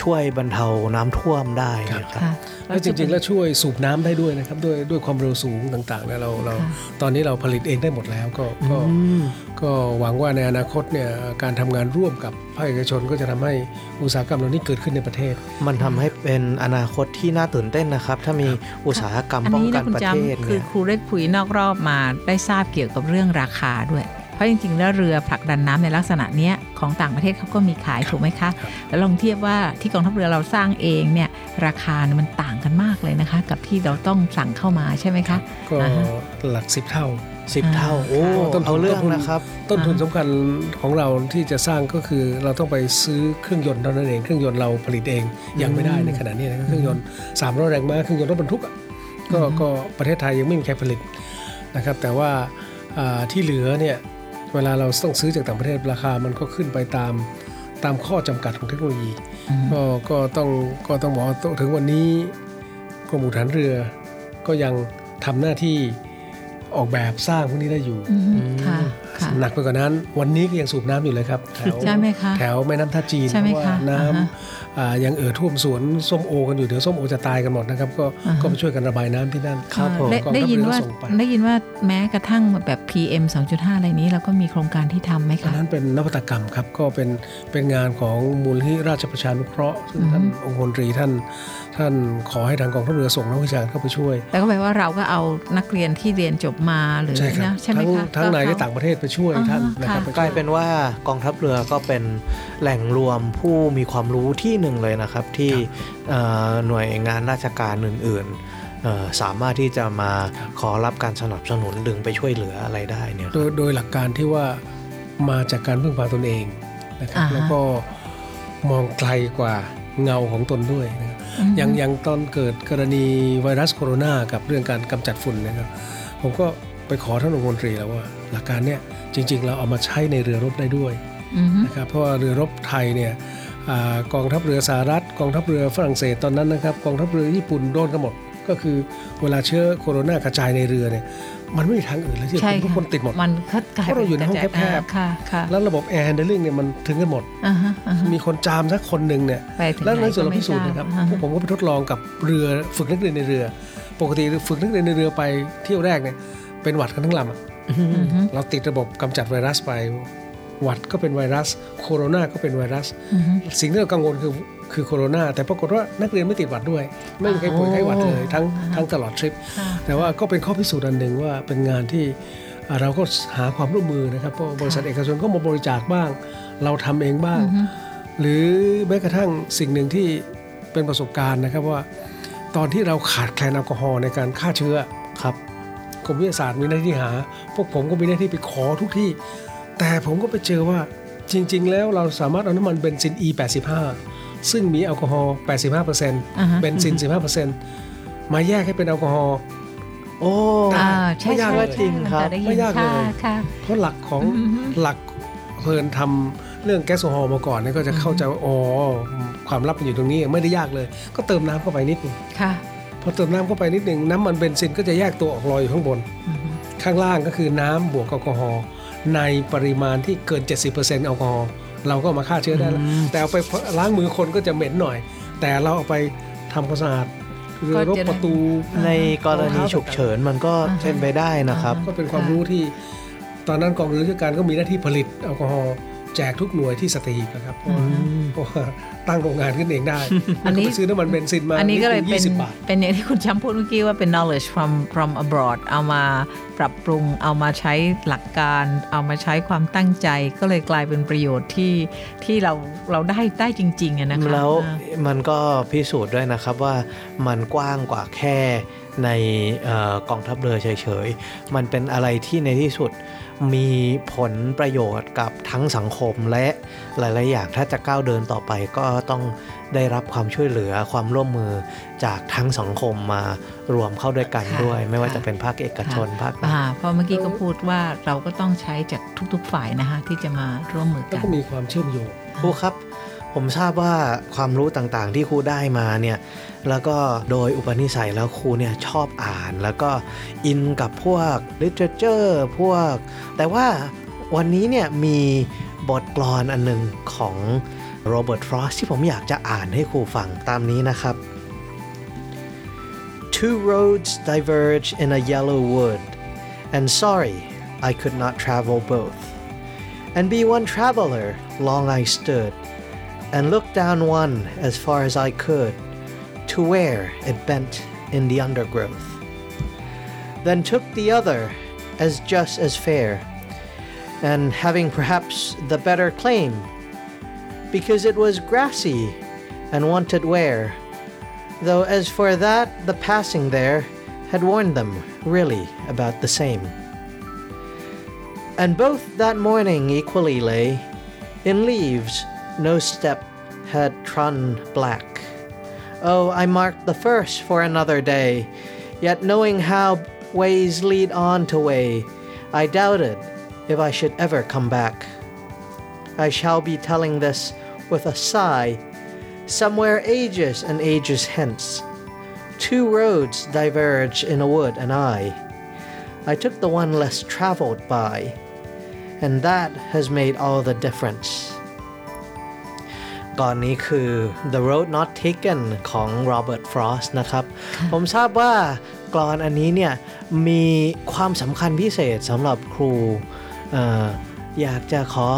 ช่วยบรรเทาน้ำท่วมได้นะครับค่ะแล้วจริงๆ แล้วช่วยสูบน้ำได้ด้วยนะครับด้วยด้วยความเร็วสูงต่างๆเนี่ยเราเราค่ะตอนนี้เราผลิตเองได้หมดแล้วก็ก็อืมก็หวังว่าในอนาคตเนี่ยการทำงานร่วมกับภาคเอกชนก็จะทำให้อุตสาหกรรมเหล่านี้เกิดขึ้นในประเทศ มันทำให้เป็นอนาคตที่น่าตื่นเต้นนะครับ ถ้ามีอุตสาหกรรมอันป้องนี้กันะนคุณประจเทศำคือเนี่ยครูได้คุยนอกรอบมาได้ทราบเกี่ยวกับเรื่องราคาด้วยเพราะจริงๆ แล้วเรือผลักดันน้ำในลักษณะเนี้ยของต่างประเทศเขาก็มีขายถูกไหมคะ แล้วลองเทียบว่าที่กองทัพเรือเราสร้างเองเนี่ยราคาเนี่ยมันต่างกันมากเลยนะคะ กับที่เราต้องสั่งเข้ามาใช่ไหมคะ ก็อ่าฮะหลักสิบเท่า สิบเท่าโอ้ต้นทุนเอาเรื่องต้นทุนนะครับ ต้นทุนอ่าสำคัญของเราที่จะสร้างก็คือเราต้องไปซื้อเครื่องยนต์เท่านั้นเองเครื่องยนต์เราผลิตเองยังไม่ได้ในขณะนี้นะครับเครื่องยนต์300แรงม้าเครื่องยนต์รถบรรทุกอะก็ก็ประเทศไทยยังไม่มีใครผลิตนะครับ แต่ว่าอ่าที่เหลือเนี่ยเวลาเราต้องซื้อจากต่างประเทศราคามันก็ขึ้นไปตามตามข้อจำกัดของเทคโนโลยีอืมก็ก็ต้องก็ต้องบอกว่าถึงวันนี้กรมอุทหารเรือก็ยังทำหน้าที่ ออกแบบสร้างพวกนี้ได้อยู่อืมค่ะค่ะหนักไปกว่านั้น วันนี้ก็ยังสูบน้ำอยู่เลยครับ แถวใช่ไหมคะแถวแม่น้ำท่าจีนใช่ไหมเพราะว่าคะน้อ่าฮะำอ่า ยังเอ่อท่วมสวนส้มโอกันอยู่เดี๋ยวส้มโอจะตายกันหมดนะครับ ก็อ่าฮะก็ไปช่วยกันระบายน้ำที่นั่นครับผมได้กองทัพได้ยินว่าเรือส่งไปได้ยินว่าแม้กระทั่งแบบ PM 2.5 อะไรนี้เราก็มีโครงการที่ทำไหมอันคะนั้นเป็นนวัตกรรมครับก็เป็นเป็นงานของมูลที่ราชประชานุเคราะห์ซึ่งอือฮึท่านองคมนตรีท่านท่านขอให้ทางกองทัพเรือส่งนักวิชาการเข้าไปช่วย แต่ก็แปลว่าเราก็เอานักเรียนที่เรียนจบมาหรือใช่ครับนะใช่ไหมทั้งคะทั้งในและเข้ต่างประเทศไปช่วยอ่าฮะท่านนะครับค่ะไปช่วยกลายเป็นว่ากองทัพเรือก็เป็นแหล่งรวมผู้มีความรู้ที่หนึ่งเลยนะครับ ที่เอ่อหน่วยงานราชการอื่นๆเอ่อสามารถที่จะมาขอรับการสนับสนุนดึงไปช่วยเหลืออะไรได้เนี่ยโดยโดยหลักการที่ว่ามาจากการพึ่งพาตนเองนะครับอ่าฮะแล้วก็มองไกลกว่าเงาของตนด้วยนะครับอย่างอย่างตอนเกิดกรณีไวรัสโคโรนากับเรื่องการกำจัดฝุ่นนะครับ ผมก็ไปขอท่านองคมนตรีแล้วว่า หลักการเนี่ยจริง ๆ เราเอามาใช้ในเรือรบได้ด้วยอือฮึนะครับเพราะว่าเรือรบไทยเนี่ยอา กองทัพเรือสหรัฐ กองทัพเรือฝรั่งเศสตอนนั้นนะครับ กองทัพเรือญี่ปุ่นโดนกันหมด ก็คือเวลาเชื้อโคโรนากระจายในเรือเนี่ยมันไม่มีทางอื่นเลยที่ใช่ทุกค่ะคนติดหมด มันก็กลายเพราะเราอยู่ในห้องแคบๆค่ะค่ะแล้วระบบ air handling เนี่ยมันถึงกันหมดอ่าฮะอ่าฮะมีคนจามสักคนหนึ่งเนี่ยไปถึงแล้วไหในส่วนก็เราไม่พิสูจน์นะครับทาบพวกผมก็ไปทดลองกับเรือฝึกนักเรียนในเรือ ปกติฝึกนักเรียนในเรือไปเที่ยวแรกเนี่ยเป็นหวัดกันทั้งลำอะอือฮึเราติดระบบกำจัดไวรัสไป หวัดก็เป็นไวรัส โคโรนาก็เป็นไวรัส สิ่งที่เรากังวลคือคือโคโรนาแต่ปรากฏว่านักเรียนไม่ติดหวัดด้วย ไม่มีใครป่วยไข้หวัดเลยทั้งทั้งตลอดทริป แต่ว่าก็เป็นข้อพิสูจน์อันหนึ่งว่าเป็นงานที่เราก็หาความร่วมมือนะครับเพราะบริษัทเอกชนก็มาบริจาคบ้าง เราทำเองบ้าง หรือแม้กระทั่งสิ่งหนึ่งที่เป็นประสบการณ์นะครับว่า ตอนที่เราขาดแคลนแอลกอฮอล์ในการฆ่าเชื้อครับกรมวิทยาศาสตร์มีหน้าที่หา พวกผมก็มีหน้าที่ไปขอทุกที่ แต่ผมก็ไปเจอว่าจริง ๆ แล้วเราสามารถเอาน้ำมันเบนซิน E85 ซึ่งมีแอลกอฮอล์ 85%อ่าฮะเบนซิน 15%มาแยกให้เป็นแอลกอฮอล์โอ้อ่าใช่ไม่ยากใช่เลยจริงครับมันจะได้ไม่ยากเลยค่ะค่ะเพราะหลักของอือฮึหลักเพลินทำเรื่องแก๊สโซฮอล์มาก่อนเนี่ยก็จะเข้าใจว่าอ๋อความลับมันอยู่ตรงนี้ไม่ได้ยากเลย ก็เติมน้ำเข้าไปนิดนึงค่ะพอเติมน้ำเข้าไปนิดนึงน้ำมันเบนซินก็จะแยกตัวออกลอยอยู่ข้างบนอือฮึข้างล่างก็คือน้ำบวกแอลกอฮอล์ ในปริมาณที่เกิน 70%แอลกอฮอล์เราก็เอามาฆ่าเชื้อได้แล้วอืมแต่เอาไปล้างมือคนก็จะเหม็นหน่อย แต่เราเอาไปทำความสะอาดเรือรบประตูในกรณีฉุกเฉินมันก็เป็นไปได้นะครับ ก็เป็นความรู้ที่ ตอนนั้นกองเรือราชการก็มีหน้าที่ผลิตแอลกอฮอล์ แจกทุกหน่วยที่สตหีบนะครับเพราะว่าเพราะว่าตั้งโรงงานขึ้นเองได้ อันนี้แล้วก็ไปซื้อน้ำมันเบนซินมาอันนี้ก็เลยดเป็นยี่สิบบาทเป็นอย่างที่คุณช้ำพูดเมื่อกี้ว่าเป็น knowledge from from abroad เอามาปรับปรุงเอามาใช้หลักการ เอามาใช้ความตั้งใจก็เลยกลายเป็นประโยชน์ที่ที่เราเราได้ได้จริงๆอะนะคะแล้วอ่ามันก็พิสูจน์ด้วยนะครับว่ามันกว้างกว่าแค่ในเออกองทัพเรือเฉยๆ มันเป็นอะไรที่ในที่สุด มีผลประโยชน์กับทั้งสังคมและหลาย ๆ อย่างถ้าจะก้าวเดินต่อไปก็ต้องได้รับความช่วยเหลือความร่วมมือจากทั้งสังคมมารวมเข้าด้วยกันค่ะด้วย ไม่ว่าค่ะจะเป็นภาคเอกชนภาครัฐอ่าเพราะเมื่อกี้ก็พูดว่าเราก็ต้องใช้จากทุก ๆ ฝ่ายนะคะที่จะมาร่วมมือแล้วกันก็มีความเชื่อมโยงครูครับ ผมทราบว่าความรู้ต่าง ๆ ที่ครูได้มาเนี่ย แล้วก็โดยอุปนิสัยแล้วครูเนี่ยชอบอ่าน แล้วก็อินกับพวก literature พวก แต่ว่าวันนี้เนี่ยมีบทกลอนอันหนึ่งของโรเบิร์ตฟรอสที่ผมอยากจะอ่านให้ครูฟังตามนี้นะครับ Two roads diverge in a yellow wood, and sorry I could not travel both. And be one traveler, long I stood, and looked down one as far as I could, to where it bent in the undergrowth. Then took the other as just as fair, and having perhaps the better claim, because it was grassy and wanted wear, though as for that the passing there had warned them really about the same. And both that morning equally lay in leaves, no step had trodden black. Oh, I marked the first for another day, yet knowing how ways lead on to way, I doubted if I should ever come back. I shall be telling this with a sigh, somewhere ages and ages hence. Two roads diverge in a wood, and I, I took the one less traveled by, and that has made all the difference ก่อนนี้คือ The Road Not Taken ของ Robert Frost นะครับ ผมทราบว่ากรอนอันนี้เนี่ยมีความสำคัญพิเศษสำหรับครูเอ่ออยากจะขอ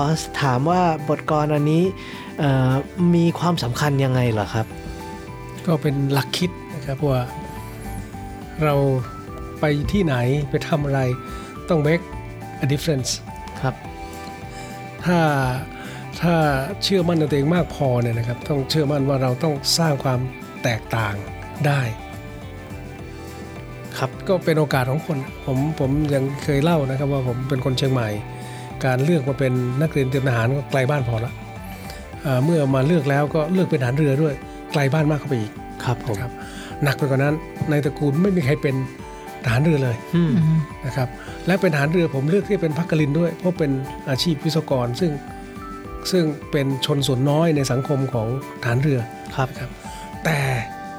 ถามว่าบทกรอันนี้เอ่อมีความสำคัญยังไงเหรอครับ ก็เป็นหลักคิดนะครับว่าเราไปที่ไหนไปทำอะไรต้อง make a difference ครับ ถ้า ถ้าเชื่อมั่นในตัวเองมากพอเนี่ยนะครับ ต้องเชื่อมั่นว่าเราต้องสร้างความแตกต่างได้ ครับก็เป็นโอกาสของคน ผมผมยังเคยเล่านะครับว่าผมเป็นคนเชียงใหม่ การเลือกมาเป็นนักเรียนเตรียมทหารก็ไกลบ้านพอละเอ่อเมื่อมาเลือกแล้วก็เลือกเป็นทหารเรือด้วย ไกลบ้านมากเข้าไปอีกครับผมนะครับหนักไปกว่านั้นในตระกูลไม่มีใครเป็นทหารเรือเลยอืมอืมนะครับและเป็นทหารเรือผมเลือกที่เป็นพักกลินด้วย เพราะเป็นอาชีพวิศวกร ซึ่ง ซึ่งเป็นชนส่วนน้อยในสังคมของทหารเรือครับนะครับ แต่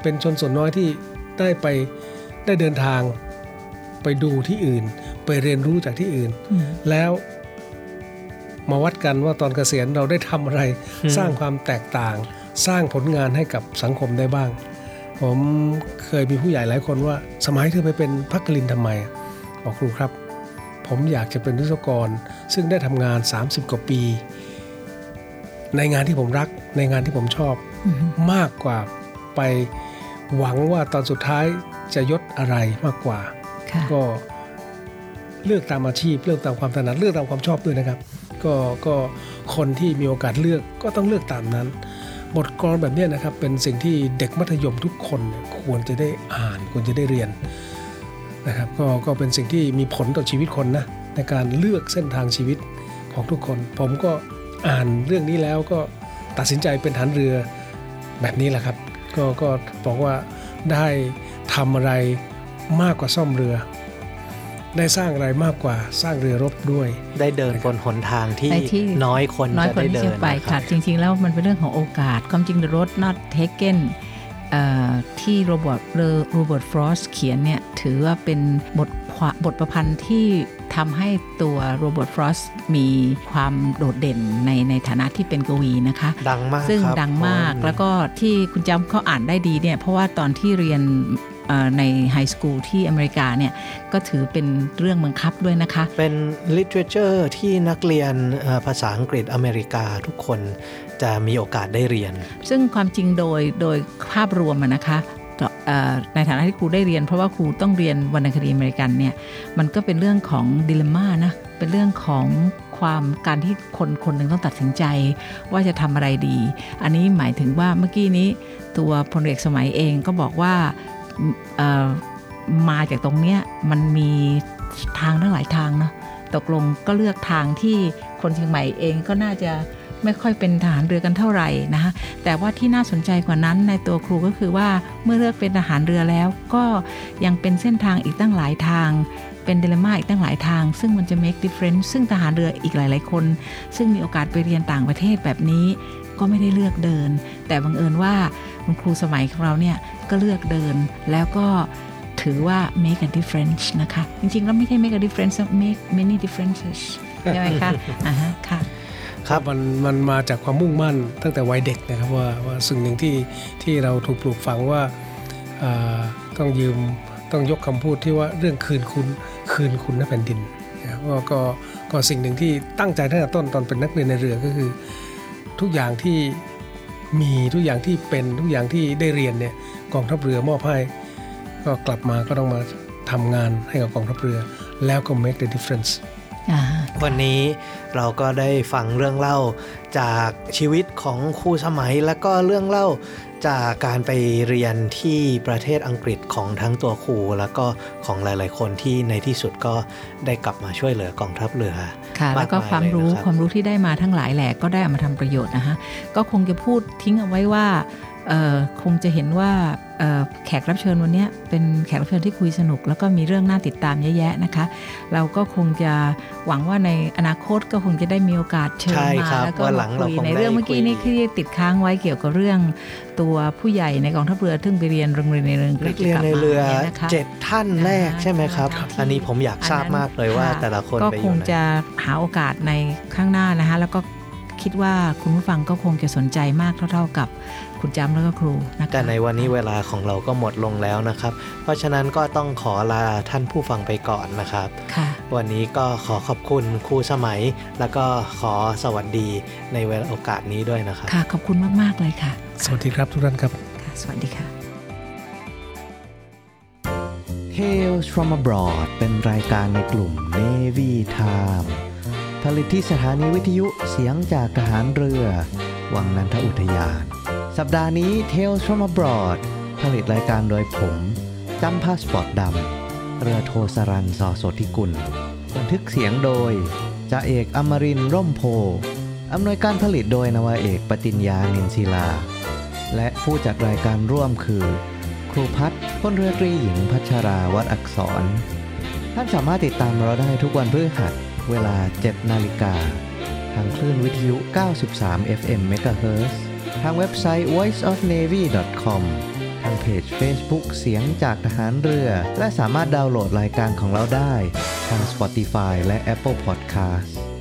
เป็นชนส่วนน้อยที่ได้ไปได้เดินทางไปดูที่อื่น ไปเรียนรู้จากที่อื่นอืมแล้วมาวัดกันว่าตอนเกษียณเราได้ทำอะไรอืมสร้างความแตกต่าง สร้างผลงานให้กับสังคมได้บ้าง ผมเคยมีผู้ใหญ่หลายคนว่า สมัยเธอไปเป็นพักกลินทำไมบอกครูครับ ผมอยากจะเป็นวิศวกร ซึ่งได้ทำงาน 30 กว่าปี ในงานที่ผมรักในงานที่ผมชอบอืมมากกว่าไปหวังว่าตอนสุดท้ายจะยศอะไรมากกว่าค่ะก็เลือกตามอาชีพ เลือกตามความถนัดเลือกตามความชอบด้วยนะครับ ก็ก็คนที่มีโอกาสเลือกก็ต้องเลือกตามนั้น บทกลอนแบบเนี้ยนะครับ เป็นสิ่งที่เด็กมัธยมทุกคนเนี่ยควรจะได้อ่านควรจะได้เรียนนะครับก็ก็เป็นสิ่งที่มีผลต่อชีวิตคนนะในการเลือกเส้นทางชีวิตของทุกคน ผมก็ อ่านเรื่องนี้แล้วก็ตัดสินใจเป็นฐานเรือแบบนี้แหละครับ ก็ก็บอกว่าได้ทำอะไรมากกว่าซ่อมเรือ ได้สร้างอะไรมากกว่าสร้างเรือรบด้วย ได้เดินบนหนทางที่ไปที่ น้อยคนน้อยจะคนได้ที่เดิจะนไปนะคค่ะรับ จริง ๆ แล้วมันเป็นเรื่องของโอกาส ความจริง The Road Not Taken เอ่อที่ Robert Robert Frost เขียนเนี่ย ถือว่าเป็นบทความบทประพันธ์ที่ ทำให้ตัว Robert Frost มีความโดดเด่นในในฐานะที่เป็นกวีนะคะ ดังมากซึ่งครับดังมากเพระแล้วก็ที่คุณจำเขาอ่านได้ดีเนี่ย เพราะว่าตอนที่เรียนเอ่อใน high school ที่อเมริกาเนี่ย ก็ถือเป็นเรื่องบังคับด้วยนะคะ เป็น literature ที่นักเรียนเอ่อภาษาอังกฤษอเมริกาทุกคนจะมีโอกาสได้เรียน ซึ่งความจริงโดยโดยภาพรวมอะนะคะเอ่อ ในฐานะที่ครูได้เรียน เพราะว่าครูต้องเรียนวรรณคดีอเมริกันเนี่ยมันก็เป็นเรื่องของดิเลม่านะเป็นเรื่องของความการที่คนคนหนึ่งต้องตัดสินใจว่าจะทำอะไรดี อันนี้หมายถึงว่าเมื่อกี้นี้ตัวพลเอกสมัยเองก็บอกว่ามาจากตรงเนี้ยมันมีทางทั้งหลายทางเนาะตกลงก็เลือกทางที่คนเชียงใหม่เองก็น่าจะ ไม่ค่อยเป็นทหารเรือกันเท่าไหร่นะคะแต่ว่าที่น่าสนใจกว่านั้นในตัวครูก็คือว่าเมื่อเลือกเป็นทหารเรือแล้ว ก็ยังเป็นเส้นทางอีกตั้งหลายทางเป็นเดลม่าอีกตั้งหลายทาง ซึ่งมันจะ make difference ซึ่งทหารเรืออีกหลาย ๆ คน ซึ่งมีโอกาสไปเรียนต่างประเทศแบบนี้ ก็ไม่ได้เลือกเดิน แต่บังเอิญว่าคุณครูสมัยของเราเนี่ยก็เลือกเดิน แล้วก็ถือว่า make a difference นะคะ จริง ๆ แล้วไม่ใช่ make a difference make many differences ใช่ไหมคะอ่าฮะค่ะ ครับมันมันมาจากความมุ่งมั่นตั้งแต่วัยเด็กนะครับว่าว่าสิ่งหนึ่งที่ที่เราถูกปลูกฝังว่าอ่าต้องยืมต้องยกคำพูดที่ว่าเรื่องคืนคุณคืนคุณนะแผ่นดินนะก็ก็ก็สิ่งหนึ่งที่ตั้งใจตั้งแต่ต้นตอนเป็นนักเรียนในเรือก็คือ ทุกอย่างที่มีทุกอย่างที่เป็นทุกอย่างที่ได้เรียนเนี่ยกองทัพเรือมอบให้ก็กลับมาก็ต้องมาทำงานให้กับกองทัพเรือแล้วก็ make the difference วันนี้เราก็ได้ฟังเรื่องเล่าจากชีวิตของครูสมัย แล้วก็เรื่องเล่าจากการไปเรียนที่ประเทศอังกฤษของทั้งตัวครู แล้วก็ของหลาย ๆ คนที่ในที่สุดก็ได้กลับมาช่วยเหลือกองทัพเรือค่ะแล้วก็มากมายความรู้เลยนะครับความรู้ที่ได้มาทั้งหลายแหล่ก็ได้เอามาทำประโยชน์นะคะก็คงจะพูดทิ้งเอาไว้ว่าเอ่อ คงจะเห็นว่าเอ่อแขกรับเชิญวันเนี้ยเป็นแขกรับเชิญที่คุยสนุก แล้วก็มีเรื่องน่าติดตามเยอะแยะนะคะ เราก็คงจะหวังว่าในอนาคตก็คงจะได้มีโอกาสเชิญใช่มาครับแล้วก็วันหลัมางเราคุยคงในได้เรื่องเมื่อกี้นี่คุยที่ติดค้างไว้เกี่ยวกับเรื่องตัวผู้ใหญ่ในกองทัพเรือซึ่งไปเรียนโรงเรียนในเรือนนักเรียนในเรือนะคะเจ็ดท่านแรกใช่ไหมครับอ่าอันนี้ผมอยากทราบมากเลยว่าค่ะแต่ละคนก็ไปอคยู่งไหนจะหาโอกาสในข้างหน้านะคะแล้วก็คิดว่าคุณผู้ฟังก็คงจะสนใจมากเท่า ๆกับ คุณจำแล้วก็ครูนะคะแต่ในวันนี้เวลาของเราก็หมดลงแล้วนะครับ เพราะฉะนั้นก็ต้องขอลาท่านผู้ฟังไปก่อนนะครับค่ะวันนี้ก็ขอขอบคุณครูสมัย แล้วก็ขอสวัสดีในเวลาโอกาสนี้ด้วยนะครับค่ะขอบคุณมากๆเลยค่ะ สวัสดีครับทุกท่านครับค่ะสวัสดีค่ะ Tales from abroad เป็นรายการในกลุ่ม Navy Time ผลิตที่สถานีวิทยุเสียงจากทหารเรือ วังนันทอุทยาน สัปดาห์นี้ Tales from abroad ผลิตรายการโดยผมจำพาสปอร์ตดำ เรือโทสรันสอโสธิกุล บันทึกเสียงโดยจ่าเอกอมรินร่มโพอำนวยการผลิตโดยนาวาเอกปฏิญญานินศิลา และผู้จัดรายการร่วมคือ ครูพัฒน์พลเรือตรีหญิงพัชราวัดอักษร ท่านสามารถติดตามเราได้ทุกวันพฤหัสเวลา 7 นาฬิกา ทางคลื่นวิทยุ 93 FM MHz ทางเว็บไซต์ voiceofnavy.com ทางเพจ Facebook เสียงจากทหารเรือ และสามารถดาวน์โหลดรายการของเราได้ ทาง Spotify และ Apple Podcast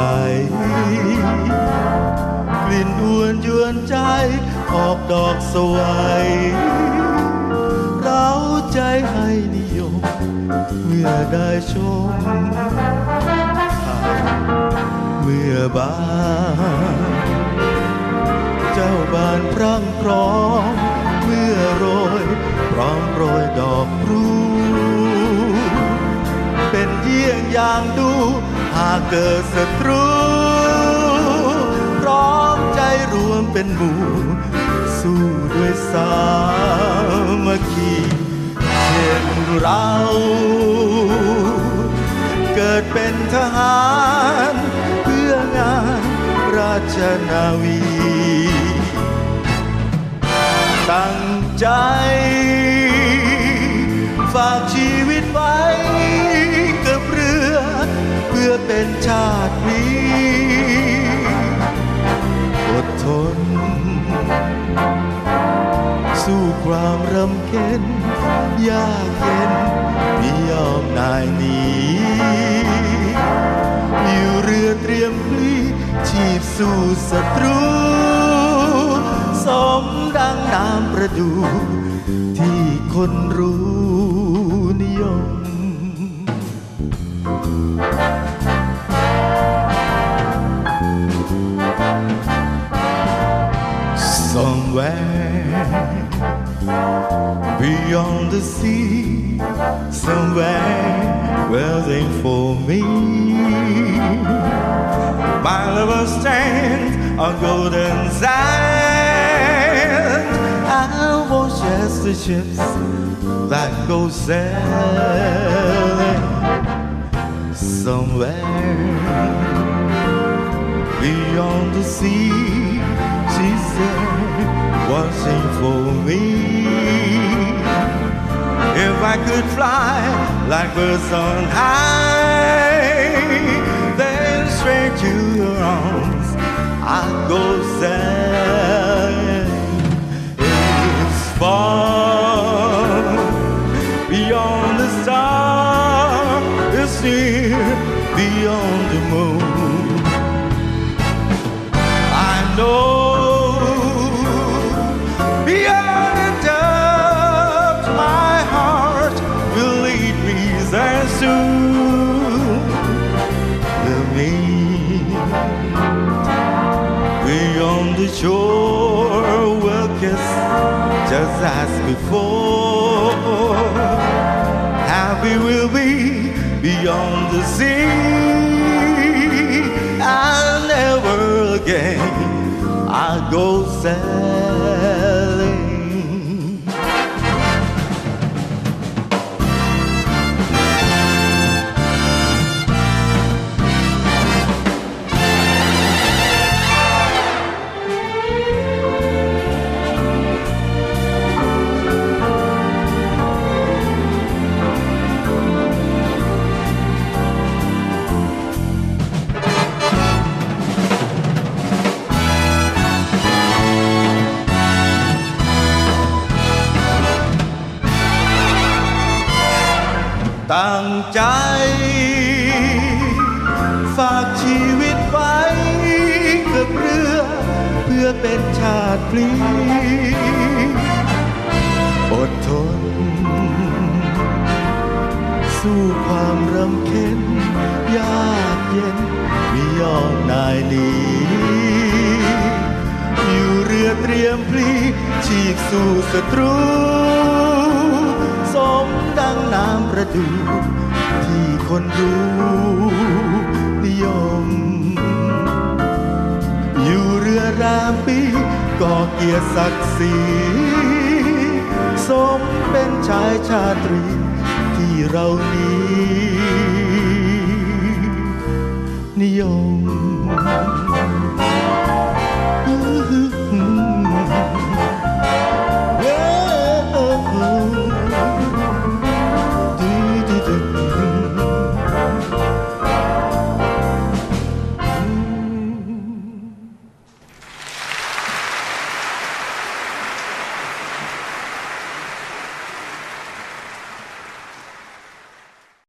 ใส กลิ่นอวนยวนใจ ออกดอกสวยเราใจให้นิยม เมื่อได้ชม เมื่อบานเจ้าบานพรั่งพร้อม เมื่อโรยพร้อมโรยดอกพลูเป็นเยี่ยงอย่างดูากเกิดศัตรู พร้อมใจรวมเป็นหมู่ สู้ด้วยสามัคคีเช่นเรา เกิดเป็นทหาร เพื่องานราชนาวี ตั้งใจ ฝากชีวิตไว้ พื่อเป็นชาตินี้อดทน สู้ความรำเค็ญยากเย็นไม่ยอมนายหนีอยู่เรือเตรียมพลีชีพสู้ศัตรู สมดังน้ำประดู ที่คนรู้นิยม Somewhere beyond the sea, somewhere waiting for me. My lover stands on golden sand. I watch as the ships that go sailing somewhere beyond the sea. She said, watching for me. If I could fly like birds on high, then straight to your arms I'd go sailing. It's far beyond the star, it's near before. Happy we'll be beyond the sea. I'll never again I'll go sailing. ชาติพลีอดทน สู้ความรำเค็ญยากเย็นไม่ยอมนายหนีอยู่เรือเตรียมพลีฉีกสู่ศัตรู สมดังน้ำประดูที่คนรู้นิยม อยู่เรือรามปี ก่อเกียรติศักดิ์ศรีสมเป็นชายชาตรีที่เรานี้ นิยม